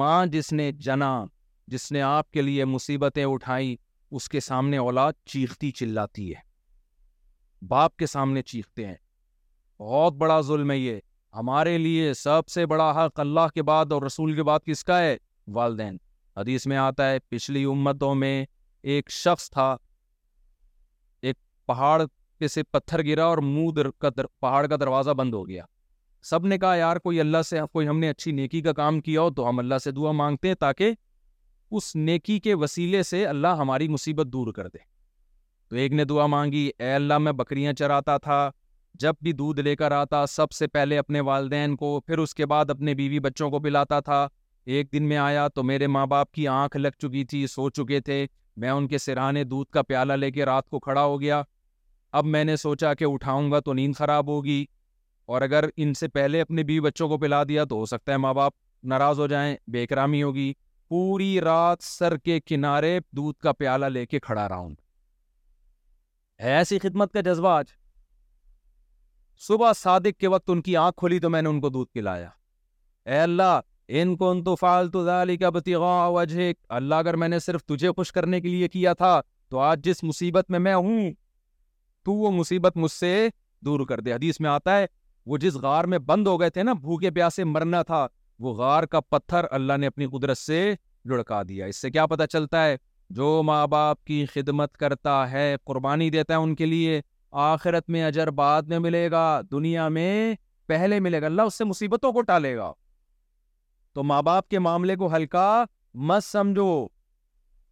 ماں جس نے جنا جس نے آپ کے لیے مصیبتیں اٹھائیں اس کے سامنے اولاد چیختی چلاتی ہے باپ کے سامنے چیختے ہیں بہت بڑا ظلم ہے یہ ہمارے لیے سب سے بڑا حق اللہ کے بعد اور رسول کے بعد کس کا ہے والدین حدیث میں آتا ہے پچھلی امتوں میں ایک شخص تھا ایک پہاڑ پہ سے پتھر گرا اور در... کا پہاڑ کا دروازہ بند ہو گیا سب نے کہا یار کوئی اللہ سے کوئی ہم نے اچھی نیکی کا کام کیا ہو تو ہم اللہ سے دعا مانگتے ہیں تاکہ اس نیکی کے وسیلے سے اللہ ہماری مصیبت دور کر دے تو ایک نے دعا مانگی اے اللہ میں بکریاں چراتا تھا جب بھی دودھ لے کر آتا سب سے پہلے اپنے والدین کو پھر اس کے بعد اپنے بیوی بچوں کو پلاتا تھا ایک دن میں آیا تو میرے ماں باپ کی آنکھ لگ چکی تھی سو چکے تھے میں ان کے سرانے دودھ کا پیالہ لے کے رات کو کھڑا ہو گیا اب میں نے سوچا کہ اٹھاؤں گا تو نیند خراب ہوگی اور اگر ان سے پہلے اپنے بیوی بچوں کو پلا دیا تو ہو سکتا ہے ماں باپ ناراض ہو جائیں بے کرامی ہوگی پوری رات سر کے کنارے دودھ کا پیالہ لے کے کھڑا رہا ہوں ہے ایسی خدمت کا جذبہ آج صبح صادق کے وقت ان کی آنکھ کھولی تو میں نے ان کو دودھ پلایا اے اللہ ان ان کو تو فالتو اللہ اگر میں نے صرف تجھے خوش کرنے کے لیے کیا تھا تو آج جس مصیبت میں میں ہوں تو وہ مصیبت مجھ سے دور کر دے حدیث میں آتا ہے وہ جس غار میں بند ہو گئے تھے نا بھوکے پیاسے مرنا تھا وہ غار کا پتھر اللہ نے اپنی قدرت سے لڑکا دیا اس سے کیا پتا چلتا ہے جو ماں باپ کی خدمت کرتا ہے قربانی دیتا ہے ان کے لیے آخرت میں اجر بعد میں ملے گا دنیا میں پہلے ملے گا اللہ اس سے مصیبتوں کو ٹالے گا تو ماں باپ کے معاملے کو ہلکا مت سمجھو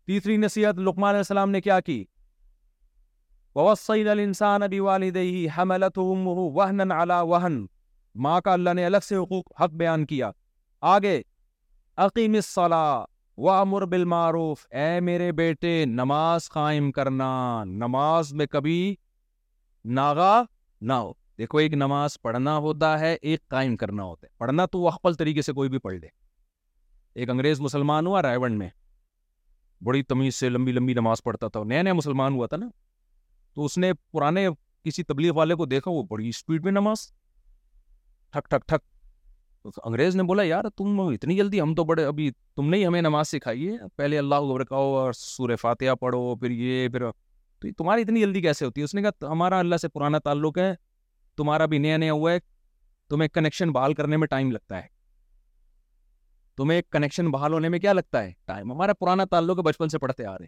تیسری نصیحت علیہ السلام نے کیا کی بہت سی نل انسان ہم اللہ ماں کا اللہ نے الگ سے حقوق حق بیان کیا آگے عقیم صلاح وامر بالمعروف اے میرے بیٹے نماز قائم کرنا نماز میں کبھی ناغا نہ ہو دیکھو ایک نماز پڑھنا ہوتا ہے ایک قائم کرنا ہوتا ہے پڑھنا تو اخبل طریقے سے کوئی بھی پڑھ لے ایک انگریز مسلمان ہوا رائے میں بڑی تمیز سے لمبی لمبی نماز پڑھتا تھا نیا نیا مسلمان ہوا تھا نا تو اس نے پرانے کسی تبلیغ والے کو دیکھا وہ بڑی اسپیڈ میں نماز ٹھک ٹھک ٹھک انگریز نے بولا یار تم اتنی جلدی ہم تو بڑے ابھی تم نہیں ہمیں نماز سکھائی ہے پہلے اللہ کو برکاؤ اور سور فاتحہ پڑھو پھر یہ پھر تو یہ تمہاری اتنی جلدی کیسے ہوتی ہے اس نے کہا ہمارا اللہ سے پرانا تعلق ہے تمہارا بھی نیا نیا ہوا ہے تمہیں کنیکشن بحال کرنے میں ٹائم لگتا ہے تمہیں کنیکشن بحال ہونے میں کیا لگتا ہے ٹائم ہمارا پرانا تعلق ہے بچپن سے پڑھتے آ رہے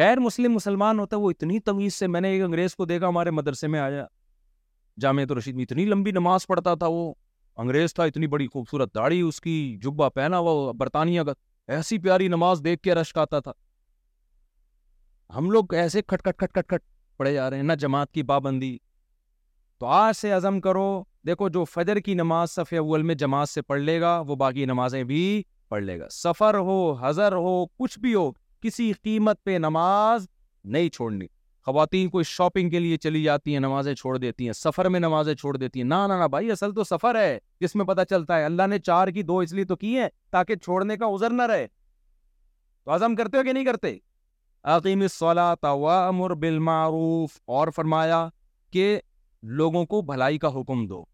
غیر مسلم مسلمان ہوتا ہے وہ اتنی تمیز سے میں نے ایک انگریز کو دیکھا ہمارے مدرسے میں آیا جامعہ رشید میں اتنی لمبی نماز پڑھتا تھا وہ انگریز تھا اتنی بڑی خوبصورت داڑھی اس کی جبا پہنا ہوا برطانیہ کا ایسی پیاری نماز دیکھ کے رشک آتا تھا ہم لوگ ایسے کھٹ کھٹ کھٹ کھٹ کھٹ پڑے جا رہے ہیں نہ جماعت کی پابندی تو آج سے عزم کرو دیکھو جو فجر کی نماز صف اول میں جماعت سے پڑھ لے گا وہ باقی نمازیں بھی پڑھ لے گا سفر ہو ہضر ہو کچھ بھی ہو کسی قیمت پہ نماز نہیں چھوڑنی خواتین کوئی شاپنگ کے لیے چلی جاتی ہیں نمازیں چھوڑ دیتی ہیں سفر میں نمازیں چھوڑ دیتی ہیں نہ سفر ہے جس میں پتہ چلتا ہے اللہ نے چار کی دو اس لیے تو کی ہیں تاکہ چھوڑنے کا عذر نہ رہے تو کرتے ہو کہ نہیں کرتے عقیم اس وامر تعوام اور اور فرمایا کہ لوگوں کو بھلائی کا حکم دو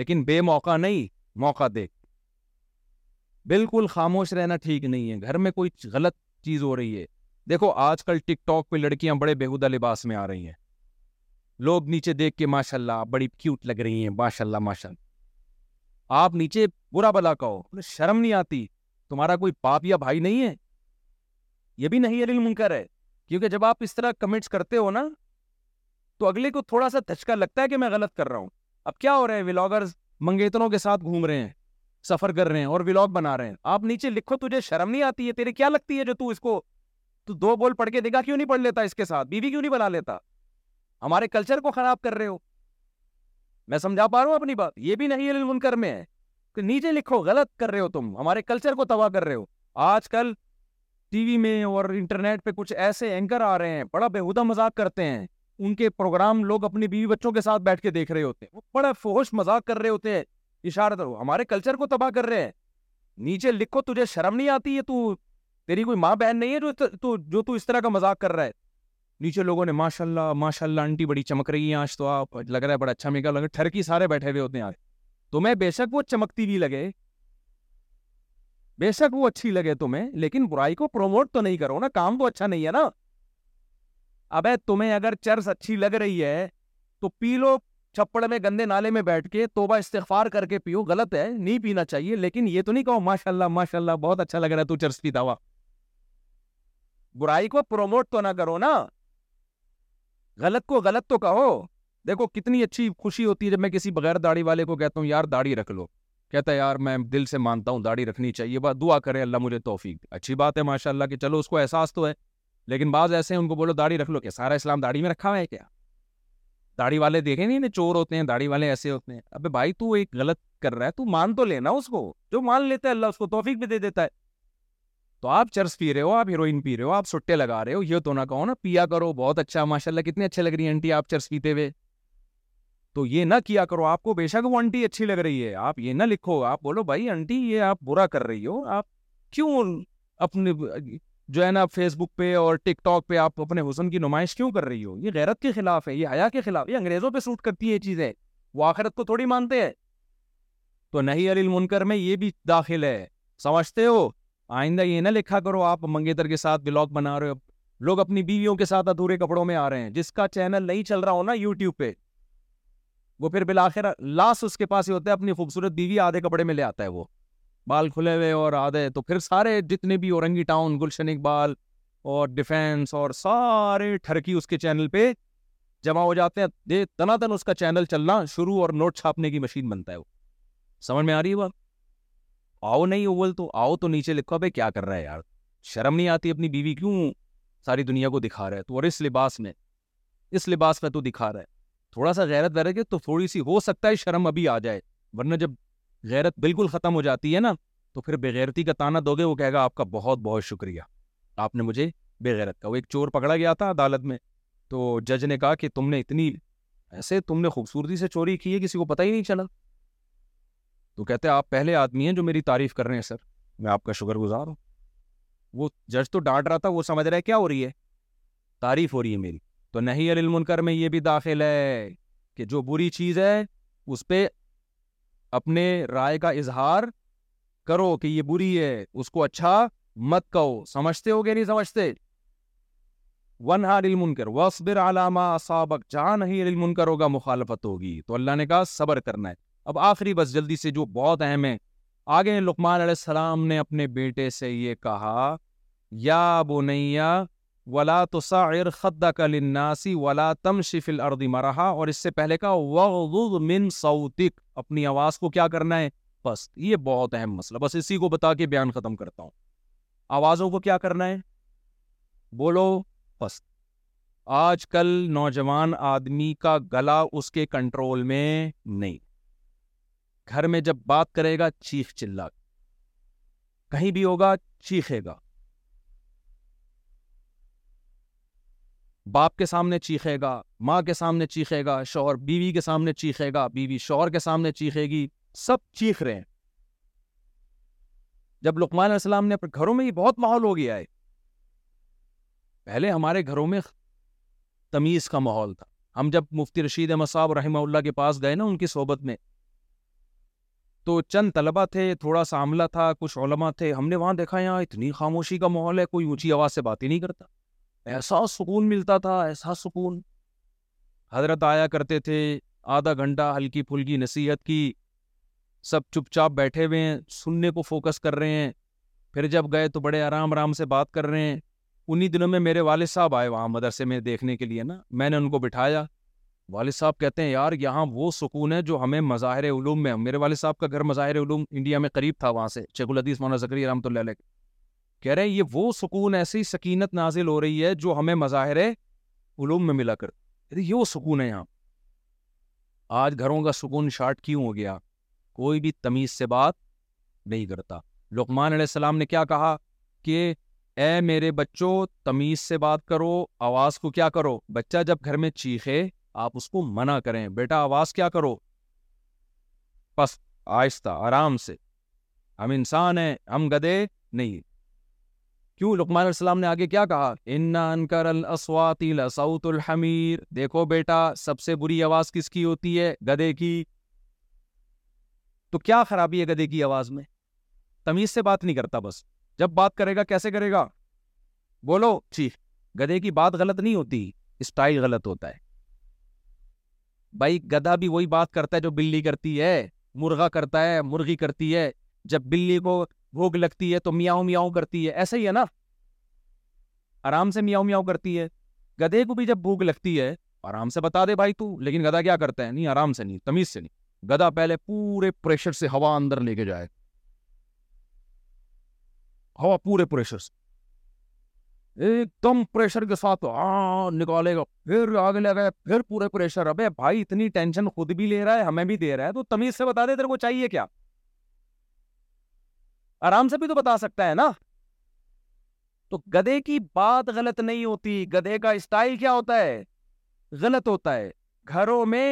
لیکن بے موقع نہیں موقع دیکھ بالکل خاموش رہنا ٹھیک نہیں ہے گھر میں کوئی غلط چیز ہو رہی ہے دیکھو آج کل ٹک ٹاک پہ لڑکیاں بڑے بےہودہ لباس میں آ رہی ہیں لوگ نیچے دیکھ کے ماشاء اللہ بڑی کیوٹ لگ رہی ہیں ماشاء اللہ ماشاء اللہ آپ نیچے برا بلا کہو شرم نہیں نہیں نہیں آتی تمہارا کوئی یا بھائی ہے ہے یہ بھی علی منکر کیونکہ جب آپ اس طرح کمنٹس کرتے ہو نا تو اگلے کو تھوڑا سا دھچکا لگتا ہے کہ میں غلط کر رہا ہوں اب کیا ہو رہے ہیں ولاگر منگیتروں کے ساتھ گھوم رہے ہیں سفر کر رہے ہیں اور ولاگ بنا رہے ہیں آپ نیچے لکھو تجھے شرم نہیں آتی ہے تیرے کیا لگتی ہے جو تو اس کو تو دو بول پڑھ کے نگاہ کیوں نہیں پڑھ لیتا اس کے ساتھ بیوی کیوں نہیں بنا لیتا ہمارے کلچر کو خراب کر رہے ہو میں سمجھا پا رہا ہوں اپنی بات یہ بھی نہیں ہے منکر میں ہے کہ نیچے لکھو غلط کر رہے ہو تم ہمارے کلچر کو تباہ کر رہے ہو آج کل ٹی وی میں اور انٹرنیٹ پہ کچھ ایسے اینکر آ رہے ہیں بڑا بےحدہ مذاق کرتے ہیں ان کے پروگرام لوگ اپنے بیوی بچوں کے ساتھ بیٹھ کے دیکھ رہے ہوتے ہیں وہ بڑا فوش مذاق کر رہے ہوتے ہیں اشارہ ہمارے کلچر کو تباہ کر رہے ہیں نیچے لکھو تجھے شرم نہیں آتی ہے تو تیری کوئی ماں بہن نہیں ہے جو تو اس طرح کا مذاق کر رہا ہے نیچے لوگوں نے ماشاء اللہ ماشاء اللہ آنٹی بڑی چمک رہی ہیں آج تو آپ لگ رہا ہے بڑا اچھا لگ رہا ہے ٹھرکی سارے بیٹھے ہوئے ہوتے ہیں تمہیں بے شک وہ چمکتی بھی لگے بے شک وہ اچھی لگے تمہیں لیکن برائی کو پروموٹ تو نہیں کرو نا کام تو اچھا نہیں ہے نا ابے تمہیں اگر چرس اچھی لگ رہی ہے تو پی لو چھپڑ میں گندے نالے میں بیٹھ کے توبہ استغفار کر کے پیو غلط ہے نہیں پینا چاہیے لیکن یہ تو نہیں کہو ماشاء اللہ ماشاء اللہ بہت اچھا لگ رہا ہے تو چرس پیتا ہوا برائی کو پروموٹ تو نہ کرو نا غلط کو غلط تو کہو دیکھو کتنی اچھی خوشی ہوتی ہے جب میں کسی بغیر داڑی والے کو کہتا ہوں یار داڑھی رکھ لو کہتا ہے یار میں دل سے مانتا ہوں داڑھی رکھنی چاہیے بات دعا کرے اللہ مجھے توفیق اچھی بات ہے ماشاء اللہ کہ چلو اس کو احساس تو ہے لیکن بعض ایسے ہیں ان کو بولو داڑھی رکھ لو کہ سارا اسلام داڑھی میں رکھا ہوا ہے کیا داڑھی والے دیکھیں نہیں چور ہوتے ہیں داڑھی والے ایسے ہوتے ہیں ابے بھائی تو ایک غلط کر رہا ہے تو مان تو لینا اس کو جو مان لیتا ہے اللہ اس کو توفیق بھی دے دیتا ہے تو آپ چرس پی رہے ہو آپ ہیروئن پی رہے ہو آپ سٹے لگا رہے ہو یہ تو نہ کہو نا پیا کرو بہت اچھا ماشاء اللہ کتنے اچھے لگ رہی ہیں آپ چرس پیتے ہوئے تو یہ نہ کیا کرو آپ کو بے شک وہ آنٹی اچھی لگ رہی ہے آپ یہ نہ لکھو آپ بولو بھائی آنٹی یہ آپ آپ برا کر رہی ہو کیوں اپنے جو ہے نا فیس بک پہ اور ٹک ٹاک پہ آپ اپنے حسن کی نمائش کیوں کر رہی ہو یہ غیرت کے خلاف ہے یہ حیا کے خلاف یہ انگریزوں پہ سوٹ کرتی ہے یہ چیزیں وہ آخرت کو تھوڑی مانتے ہیں تو نہیں علی المنکر میں یہ بھی داخل ہے سمجھتے ہو آئندہ یہ نہ لکھا کرو آپ منگیتر کے ساتھ بلاگ بنا رہے لوگ اپنی بیویوں کے ساتھ ادھورے کپڑوں میں آ رہے ہیں جس کا چینل نہیں چل رہا ہو نا یوٹیوب پہ وہ پھر بالآخر لاسٹ اس کے پاس ہی ہوتا ہے اپنی خوبصورت بیوی آدھے کپڑے میں لے آتا ہے وہ بال کھلے ہوئے اور آدھے تو پھر سارے جتنے بھی اورنگی ٹاؤن گلشن اقبال اور ڈیفینس اور سارے ٹھرکی اس کے چینل پہ جمع ہو جاتے ہیں دے تنا تن اس کا چینل چلنا شروع اور نوٹ چھاپنے کی مشین بنتا ہے وہ سمجھ میں آ رہی ہے بات آؤ نہیں اول تو آؤ تو نیچے لکھو بھائی کیا کر رہا ہے یار شرم نہیں آتی اپنی بیوی کیوں ساری دنیا کو دکھا رہا ہے تو اور اس لباس میں اس لباس میں تو دکھا رہا ہے تھوڑا سا غیرت ہے تو تھوڑی سی ہو سکتا ہے شرم ابھی آ جائے ورنہ جب غیرت بالکل ختم ہو جاتی ہے نا تو پھر بےغیرتی کا تانا دو گے وہ کہے گا آپ کا بہت بہت شکریہ آپ نے مجھے بےغیرت کا وہ ایک چور پکڑا گیا تھا عدالت میں تو جج نے کہا کہ تم نے اتنی ایسے تم نے خوبصورتی سے چوری کی ہے کسی کو پتہ ہی نہیں چلا تو کہتے ہیں آپ پہلے آدمی ہیں جو میری تعریف کر رہے ہیں سر میں آپ کا شکر گزار ہوں وہ جج تو ڈانٹ رہا تھا وہ سمجھ رہا ہے کیا ہو رہی ہے تعریف ہو رہی ہے میری تو نہیں المنکر میں یہ بھی داخل ہے کہ جو بری چیز ہے اس پہ اپنے رائے کا اظہار کرو کہ یہ بری ہے اس کو اچھا مت کہو سمجھتے ہو گے نہیں سمجھتے ون ہار منکر کر وسبر علامہ سابق جہاں نہیں کرو ہوگا مخالفت ہوگی تو اللہ نے کہا صبر کرنا ہے اب آخری بس جلدی سے جو بہت اہم ہے آگے لقمان علیہ السلام نے اپنے بیٹے سے یہ کہا یا بنیا ولا تو ساعر خدا کلناسی ولا تم شف الردی مرحا اور اس سے پہلے کا وغض من سوتک اپنی آواز کو کیا کرنا ہے بس یہ بہت اہم مسئلہ بس اسی کو بتا کے بیان ختم کرتا ہوں آوازوں کو کیا کرنا ہے بولو بس آج کل نوجوان آدمی کا گلا اس کے کنٹرول میں نہیں گھر میں جب بات کرے گا چیخ چلا کہیں بھی ہوگا چیخے گا باپ کے سامنے چیخے گا ماں کے سامنے چیخے گا شوہر بیوی کے سامنے چیخے گا بیوی شوہر کے سامنے چیخے گی سب چیخ رہے ہیں جب لقمان علیہ السلام نے گھروں میں ہی بہت ماحول ہو گیا ہے پہلے ہمارے گھروں میں تمیز کا ماحول تھا ہم جب مفتی رشید احمد صاحب رحمہ اللہ کے پاس گئے نا ان کی صحبت میں تو چند طلبہ تھے تھوڑا سا عملہ تھا کچھ علماء تھے ہم نے وہاں دیکھا یہاں اتنی خاموشی کا ماحول ہے کوئی اونچی آواز سے بات ہی نہیں کرتا ایسا سکون ملتا تھا ایسا سکون حضرت آیا کرتے تھے آدھا گھنٹہ ہلکی پھلکی نصیحت کی سب چپ چاپ بیٹھے ہوئے ہیں سننے کو فوکس کر رہے ہیں پھر جب گئے تو بڑے آرام آرام سے بات کر رہے ہیں انہی دنوں میں میرے والد صاحب آئے وہاں مدرسے میں دیکھنے کے لیے نا میں نے ان کو بٹھایا والد صاحب کہتے ہیں یار یہاں وہ سکون ہے جو ہمیں مظاہر علوم میں میرے والد صاحب کا گھر مظاہر علوم انڈیا میں قریب تھا وہاں سے شیخ مولانا زکری رحمۃ اللہ علیہ کہہ رہے ہیں یہ وہ سکون ایسی سکینت نازل ہو رہی ہے جو ہمیں مظاہر علوم میں ملا کر یہ وہ سکون ہے یہاں آج گھروں کا سکون شارٹ کیوں ہو گیا کوئی بھی تمیز سے بات نہیں کرتا لقمان علیہ السلام نے کیا کہا کہ اے میرے بچوں تمیز سے بات کرو آواز کو کیا کرو بچہ جب گھر میں چیخے آپ اس کو منع کریں بیٹا آواز کیا کرو بس آہستہ آرام سے ہم انسان ہیں ہم گدے نہیں کیوں لقمان علیہ السلام نے آگے کیا کہا الحمیر دیکھو بیٹا سب سے بری آواز کس کی ہوتی ہے گدے کی تو کیا خرابی ہے گدے کی آواز میں تمیز سے بات نہیں کرتا بس جب بات کرے گا کیسے کرے گا بولو ٹھیک گدے کی بات غلط نہیں ہوتی اسٹائل غلط ہوتا ہے بھائی گدا بھی وہی بات کرتا ہے جو بلی کرتی ہے مرغا کرتا ہے مرغی کرتی ہے جب بلی کو بھوک لگتی ہے تو میاؤں میاؤں کرتی ہے ایسا ہی ہے نا آرام سے میاؤں میاؤں کرتی ہے گدے کو بھی جب بھوک لگتی ہے آرام سے بتا دے بھائی تو لیکن گدا کیا کرتا ہے نہیں آرام سے نہیں تمیز سے نہیں گدا پہلے پورے پریشر سے ہوا اندر لے کے جائے ہوا پورے پریشر سے ایک دم پریشر کے ساتھ نکالے گا پھر آگے لگا پھر پورے پریشر ابے بھائی اتنی ٹینشن خود بھی لے رہا ہے ہمیں بھی دے رہا ہے تو تمیز سے بتا دے تیرے کو چاہیے کیا آرام سے بھی تو بتا سکتا ہے نا تو گدے کی بات غلط نہیں ہوتی گدے کا اسٹائل کیا ہوتا ہے غلط ہوتا ہے گھروں میں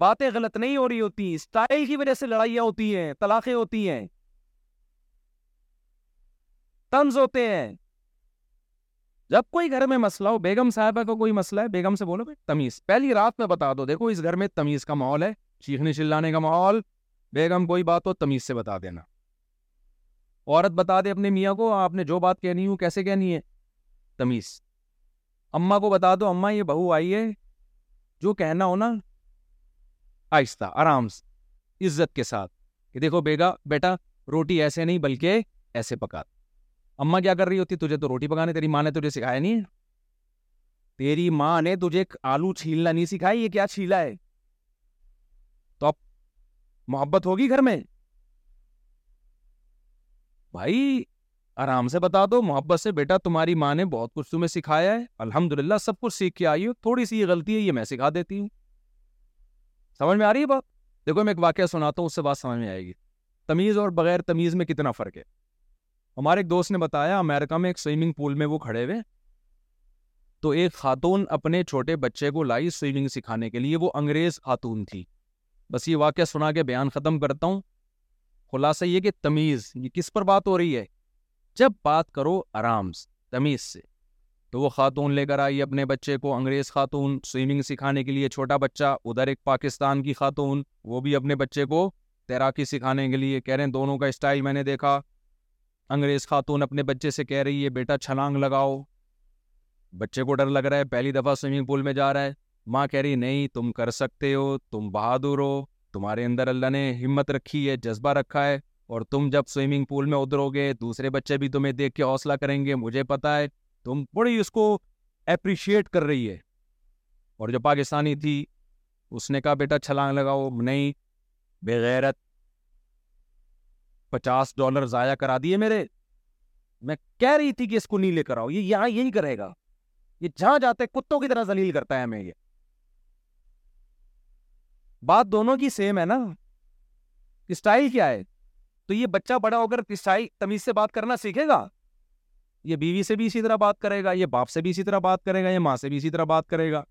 باتیں غلط نہیں ہو رہی ہوتی اسٹائل کی وجہ سے لڑائیاں ہوتی ہیں طلاقیں ہوتی ہیں تنز ہوتے ہیں جب کوئی گھر میں مسئلہ ہو بیگم صاحبہ کا کوئی مسئلہ ہے بیگم سے بولو تمیز پہلی رات میں بتا دو دیکھو اس گھر میں تمیز کا ماحول ہے چیخنے چلانے کا ماحول بیگم کوئی بات ہو تمیز سے بتا دینا عورت بتا دے اپنے میاں کو آپ نے جو بات کہنی ہو کیسے کہنی ہے تمیز اما کو بتا دو اما یہ بہو آئی ہے جو کہنا ہو نا آہستہ آرام سے عزت کے ساتھ کہ دیکھو بیگا بیٹا روٹی ایسے نہیں بلکہ ایسے پکاتے اما کیا کر رہی ہوتی تجھے تو روٹی پکانے تیری ماں نے تجھے سکھایا نہیں تیری ماں نے تجھے آلو چھیلنا نہیں سکھایا یہ کیا چھیلا ہے تو اب محبت ہوگی گھر میں بھائی آرام سے بتا دو محبت سے بیٹا تمہاری ماں نے بہت کچھ تمہیں سکھایا ہے الحمد للہ سب کچھ سیکھ کے آئی ہو تھوڑی سی یہ غلطی ہے یہ میں سکھا دیتی ہوں سمجھ میں آ رہی ہے بات دیکھو میں ایک واقعہ سناتا ہوں اس سے بات سمجھ میں آئے گی تمیز اور بغیر تمیز میں کتنا فرق ہے ہمارے ایک دوست نے بتایا امریکہ میں ایک سوئمنگ پول میں وہ کھڑے ہوئے تو ایک خاتون اپنے چھوٹے بچے کو لائی سوئمنگ سکھانے کے لیے وہ انگریز خاتون تھی بس یہ واقعہ سنا کے بیان ختم کرتا ہوں خلاصہ یہ کہ تمیز یہ کس پر بات ہو رہی ہے جب بات کرو آرام سے تمیز سے تو وہ خاتون لے کر آئی اپنے بچے کو انگریز خاتون سوئمنگ سکھانے کے لیے چھوٹا بچہ ادھر ایک پاکستان کی خاتون وہ بھی اپنے بچے کو تیراکی سکھانے کے لیے کہہ رہے ہیں دونوں کا اسٹائل میں نے دیکھا انگریز خاتون اپنے بچے سے کہہ رہی ہے بیٹا چھلانگ لگاؤ بچے کو ڈر لگ رہا ہے پہلی دفعہ سوئمنگ پول میں جا رہا ہے ماں کہہ رہی نہیں تم کر سکتے ہو تم بہادر ہو تمہارے اندر اللہ نے ہمت رکھی ہے جذبہ رکھا ہے اور تم جب سوئمنگ پول میں ادھرو گے دوسرے بچے بھی تمہیں دیکھ کے حوصلہ کریں گے مجھے پتا ہے تم بڑی اس کو اپریشیٹ کر رہی ہے اور جو پاکستانی تھی اس نے کہا بیٹا چھلانگ لگاؤ نہیں بےغیرت پچاس ڈالر ضائع کرا دیے میرے میں کہہ رہی تھی کہ اس کو نہیں لے کر آؤ یہ یہاں یہی کرے گا یہ جہاں جاتے کتوں کی طرح زلیل کرتا ہے ہمیں یہ بات دونوں کی سیم ہے نا اسٹائل کیا ہے تو یہ بچہ بڑا ہو کر اسٹائل تمیز سے بات کرنا سیکھے گا یہ بیوی سے بھی اسی طرح بات کرے گا یہ باپ سے بھی اسی طرح بات کرے گا یہ ماں سے بھی اسی طرح بات کرے گا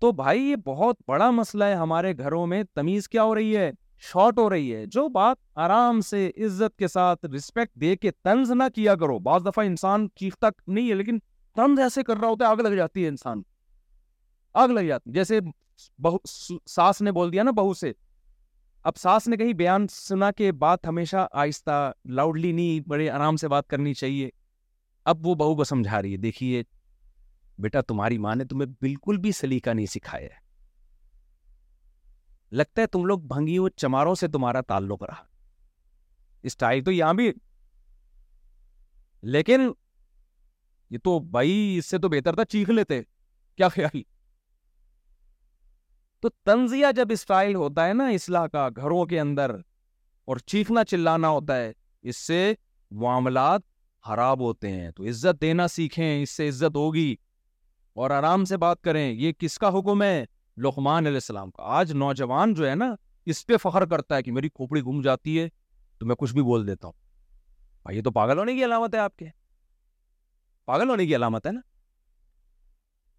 تو بھائی یہ بہت بڑا مسئلہ ہے ہمارے گھروں میں تمیز کیا ہو رہی ہے شارٹ ہو رہی ہے جو بات آرام سے عزت کے ساتھ رسپیکٹ دے کے تنز نہ کیا کرو بعض دفعہ انسان چیختا نہیں ہے لیکن طنز ایسے کر رہا ہوتا ہے آگ لگ جاتی ہے انسان آگ لگ جاتی جیسے بہو ساس نے بول دیا نا بہو سے اب ساس نے کہیں بیان سنا کہ بات ہمیشہ آہستہ لاؤڈلی نہیں بڑے آرام سے بات کرنی چاہیے اب وہ بہو کو سمجھا رہی ہے دیکھیے بیٹا تمہاری ماں نے تمہیں بالکل بھی سلیقہ نہیں سکھایا ہے لگتا ہے تم لوگ بھنگی ہو چماروں سے تمہارا تعلق رہا اسٹائل تو یہاں بھی لیکن یہ تو بھائی اس سے تو بہتر تھا چیخ لیتے کیا خیال تو تنزیہ جب اسٹائل ہوتا ہے نا اسلاح کا گھروں کے اندر اور چیخنا چلانا ہوتا ہے اس سے معاملات خراب ہوتے ہیں تو عزت دینا سیکھیں اس سے عزت ہوگی اور آرام سے بات کریں یہ کس کا حکم ہے لقمان علیہ السلام کا آج نوجوان جو ہے نا اس پہ فخر کرتا ہے کہ میری کھوپڑی گم جاتی ہے تو میں کچھ بھی بول دیتا ہوں بھائی یہ تو پاگل ہونے کی علامت ہے آپ کے پاگل ہونے کی علامت ہے نا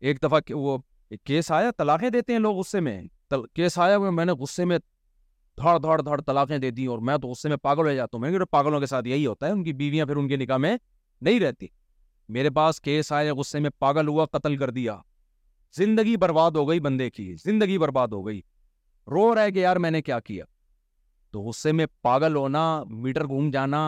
ایک دفعہ وہ کیس آیا طلاقیں دیتے ہیں لوگ غصے میں کیس آیا وہ میں نے غصے میں دھڑ دھڑ دھڑ طلاقیں دے دی اور میں تو غصے میں پاگل ہو جاتا ہوں پاگلوں کے ساتھ یہی ہوتا ہے ان کی بیویاں پھر ان کے نکاح میں نہیں رہتی میرے پاس کیس آیا غصے میں پاگل ہوا قتل کر دیا زندگی برباد ہو گئی بندے کی زندگی برباد ہو گئی رو رہا ہے کہ یار میں نے کیا کیا تو غصے میں پاگل ہونا میٹر گھوم جانا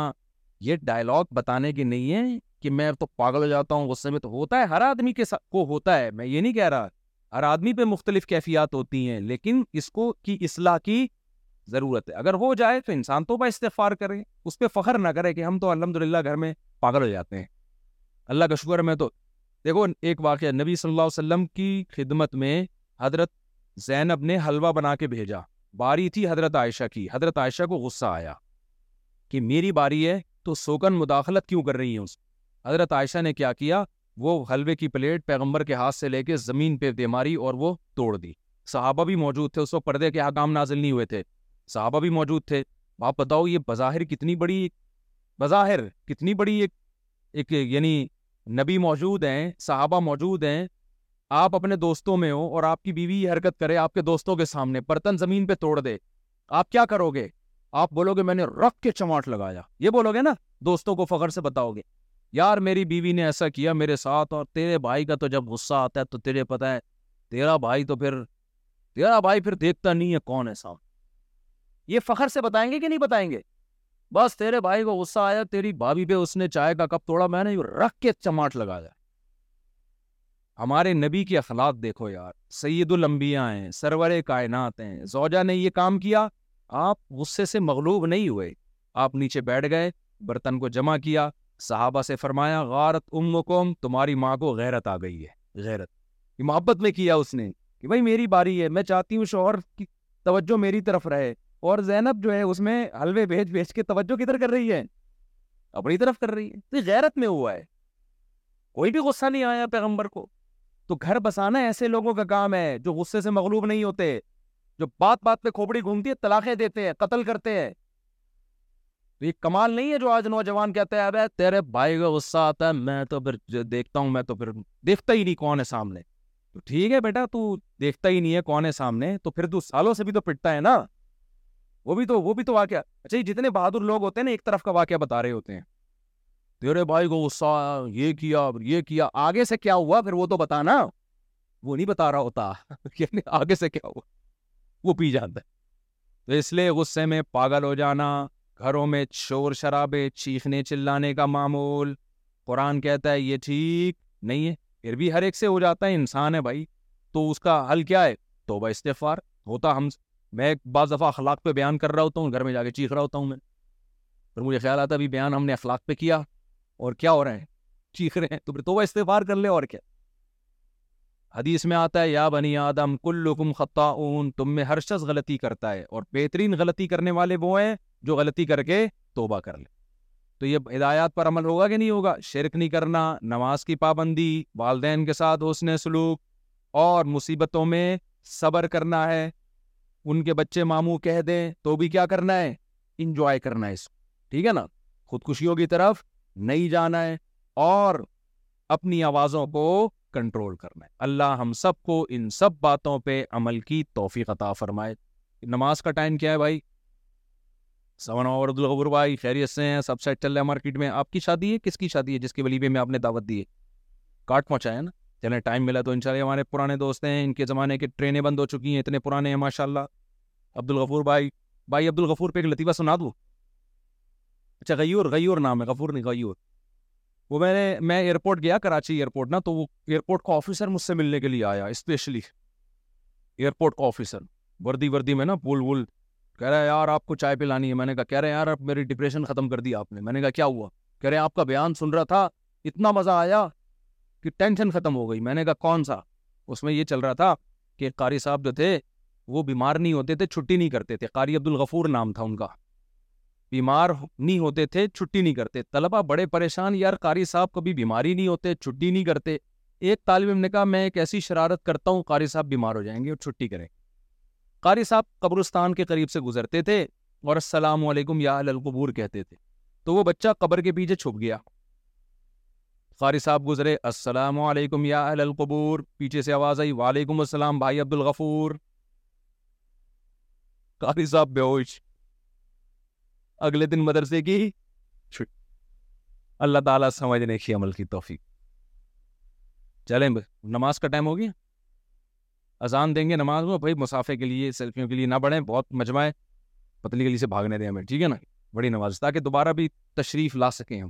یہ ڈائلگ بتانے کی نہیں ہے کہ میں تو پاگل ہو جاتا ہوں غصے میں تو ہوتا ہے ہر آدمی کے ساتھ کو ہوتا ہے میں یہ نہیں کہہ رہا ہر آدمی پہ مختلف کیفیات ہوتی ہیں لیکن اس کو کی اصلاح کی ضرورت ہے اگر ہو جائے تو انسان تو استغفار کرے اس پہ فخر نہ کرے کہ ہم تو الحمد گھر میں پاگل ہو جاتے ہیں اللہ کا شکر میں تو دیکھو ایک واقعہ نبی صلی اللہ علیہ وسلم کی خدمت میں حضرت زینب نے حلوہ بنا کے بھیجا باری تھی حضرت عائشہ کی حضرت عائشہ کو غصہ آیا کہ میری باری ہے تو سوکن مداخلت کیوں کر رہی ہیں حضرت عائشہ نے کیا کیا وہ حلوے کی پلیٹ پیغمبر کے ہاتھ سے لے کے زمین پہ دے ماری اور وہ توڑ دی صحابہ بھی موجود تھے اس وقت پردے کے حکام نازل نہیں ہوئے تھے صحابہ بھی موجود تھے آپ بتاؤ یہ بظاہر کتنی بڑی بظاہر کتنی بڑی ایک یعنی نبی موجود ہیں صحابہ موجود ہیں آپ اپنے دوستوں میں ہو اور آپ کی بیوی یہ حرکت کرے آپ کے دوستوں کے سامنے برتن زمین پہ توڑ دے آپ کیا کرو گے آپ بولو گے میں نے رکھ کے چماٹ لگایا یہ بولو گے نا دوستوں کو فخر سے بتاؤ گے یار میری بیوی نے ایسا کیا میرے ساتھ اور تیرے بھائی کا تو جب غصہ آتا ہے تو تیرے پتہ ہے تیرا بھائی تو پھر تیرا بھائی پھر دیکھتا نہیں ہے کون ہے صاحب یہ فخر سے بتائیں گے کہ نہیں بتائیں گے بس تیرے بھائی کو غصہ آیا تیری بھابھی پہ اس نے چائے کا کپ توڑا میں نے رکھ کے چماٹ لگا دیا ہمارے نبی کے اخلاق دیکھو یار سید الانبیاء ہیں سرور کائنات ہیں زوجا نے یہ کام کیا آپ غصے سے مغلوب نہیں ہوئے آپ نیچے بیٹھ گئے برتن کو جمع کیا صحابہ سے فرمایا غارت ام کوم تمہاری ماں کو غیرت آ گئی ہے غیرت محبت میں کیا اس نے کہ بھائی میری باری ہے میں چاہتی ہوں شوہر کی توجہ میری طرف رہے اور زینب جو ہے اس میں حلوے بیچ بیچ کے توجہ کدھر کر رہی ہے اپنی طرف کر رہی ہے غیرت میں ہوا ہے کوئی بھی غصہ نہیں آیا پیغمبر کو تو گھر بسانا ایسے لوگوں کا کام ہے جو غصے سے مغلوب نہیں ہوتے جو بات بات پہ کھوپڑی گھومتی ہے طلاقیں دیتے ہیں قتل کرتے ہیں تو یہ کمال نہیں ہے جو آج نوجوان کہتا ہے ابے تیرے بھائی کا غصہ آتا ہے میں تو پھر دیکھتا ہوں میں تو پھر دیکھتا ہی نہیں کون ہے سامنے تو ٹھیک ہے بیٹا تو دیکھتا ہی نہیں ہے کون ہے سامنے تو پھر تو سالوں سے بھی تو پٹتا ہے نا وہ بھی تو وہ بھی تو واقعہ اچھا جتنے بہادر لوگ ہوتے ہیں نا ایک طرف کا واقعہ بتا رہے ہوتے ہیں تیرے بھائی کو غصہ یہ کیا یہ کیا آگے سے کیا ہوا پھر وہ تو بتانا وہ نہیں بتا رہا ہوتا یعنی آگے سے کیا ہوا وہ پی جاتا ہے تو اس لیے غصے میں پاگل ہو جانا گھروں میں شور شرابے چیخنے چلانے کا معمول قرآن کہتا ہے یہ ٹھیک نہیں ہے پھر بھی ہر ایک سے ہو جاتا ہے انسان ہے بھائی تو اس کا حل کیا ہے توبہ استفار ہوتا ہم میں ایک بعض دفعہ اخلاق پہ بیان کر رہا ہوتا ہوں گھر میں جا کے چیخ رہا ہوتا ہوں میں پھر مجھے خیال آتا بیان ہم نے اخلاق پہ کیا اور کیا ہو رہے ہیں چیخ رہے ہیں تو پھر کر لے اور کیا حدیث میں آتا ہے یا بنی آدم تم میں ہر شخص غلطی کرتا ہے اور بہترین غلطی کرنے والے وہ ہیں جو غلطی کر کے توبہ کر لے تو یہ ہدایات پر عمل ہوگا کہ نہیں ہوگا شرک نہیں کرنا نماز کی پابندی والدین کے ساتھ حسن سلوک اور مصیبتوں میں صبر کرنا ہے ان کے بچے ماموں کہہ دیں تو بھی کیا کرنا ہے انجوائے کرنا ہے اس کو ٹھیک ہے نا خودکشیوں کی طرف نہیں جانا ہے اور اپنی آوازوں کو کنٹرول کرنا ہے اللہ ہم سب کو ان سب باتوں پہ عمل کی توفیق عطا فرمائے نماز کا ٹائم کیا ہے بھائی سونا عبدالغبر بھائی خیریت سے ہیں سب سیٹ چل رہا ہے مارکیٹ میں آپ کی شادی ہے کس کی شادی ہے جس کے ولیبے میں آپ نے دعوت دی ہے کاٹ پہنچایا نا چلیں ٹائم ملا تو ان شاء اللہ ہمارے پرانے دوست ہیں ان کے زمانے کے ٹرینیں بند ہو چکی ہیں اتنے پرانے ہیں ماشاء اللہ عبد الغفور بھائی بھائی عبد الغفور پہ ایک لطیفہ سنا دو اچھا غیور غیور نام ہے غفور نہیں غیور وہ میں نے میں ایئرپورٹ گیا کراچی ایئرپورٹ نا تو وہ ایئرپورٹ کا آفیسر مجھ سے ملنے کے لیے آیا اسپیشلی ایئرپورٹ کا آفیسر وردی وردی میں نا پول وول کہہ رہے ہے یار آپ کو چائے پہ لانی ہے میں نے کہا کہہ رہے ہیں یار اب میری ڈپریشن ختم کر دی آپ نے میں نے کہا کیا ہوا کہہ رہے ہیں آپ کا بیان سن رہا تھا اتنا مزہ آیا کہ ٹینشن ختم ہو گئی میں نے کہا کون سا اس میں یہ چل رہا تھا کہ قاری صاحب جو تھے وہ بیمار نہیں ہوتے تھے چھٹی نہیں کرتے تھے قاری عبد الغفور نام تھا ان کا بیمار نہیں ہوتے تھے چھٹی نہیں کرتے طلبا بڑے پریشان یار قاری صاحب کبھی بیماری نہیں ہوتے چھٹی نہیں کرتے ایک طالب نے کہا میں ایک ایسی شرارت کرتا ہوں قاری صاحب بیمار ہو جائیں گے اور چھٹی کریں قاری صاحب قبرستان کے قریب سے گزرتے تھے اور السلام علیکم یا القبور کہتے تھے تو وہ بچہ قبر کے پیچھے چھپ گیا قاری صاحب گزرے السلام علیکم یا اہل القبور پیچھے سے آواز آئی وعلیکم السلام بھائی عبد الغفور قاری صاحب بے ہوش اگلے دن مدرسے کی اللہ تعالیٰ سمجھنے کی عمل کی توفیق چلیں نماز کا ٹائم ہو گیا اذان دیں گے نماز میں بھائی مسافے کے لیے سیلفیوں کے لیے نہ بڑھیں بہت مجمع ہے پتلی گلی سے بھاگنے دیں ہمیں ٹھیک ہے نا بڑی نماز تاکہ دوبارہ بھی تشریف لا سکیں ہم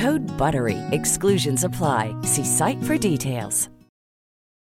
Cut بر we exclusions apply see site for details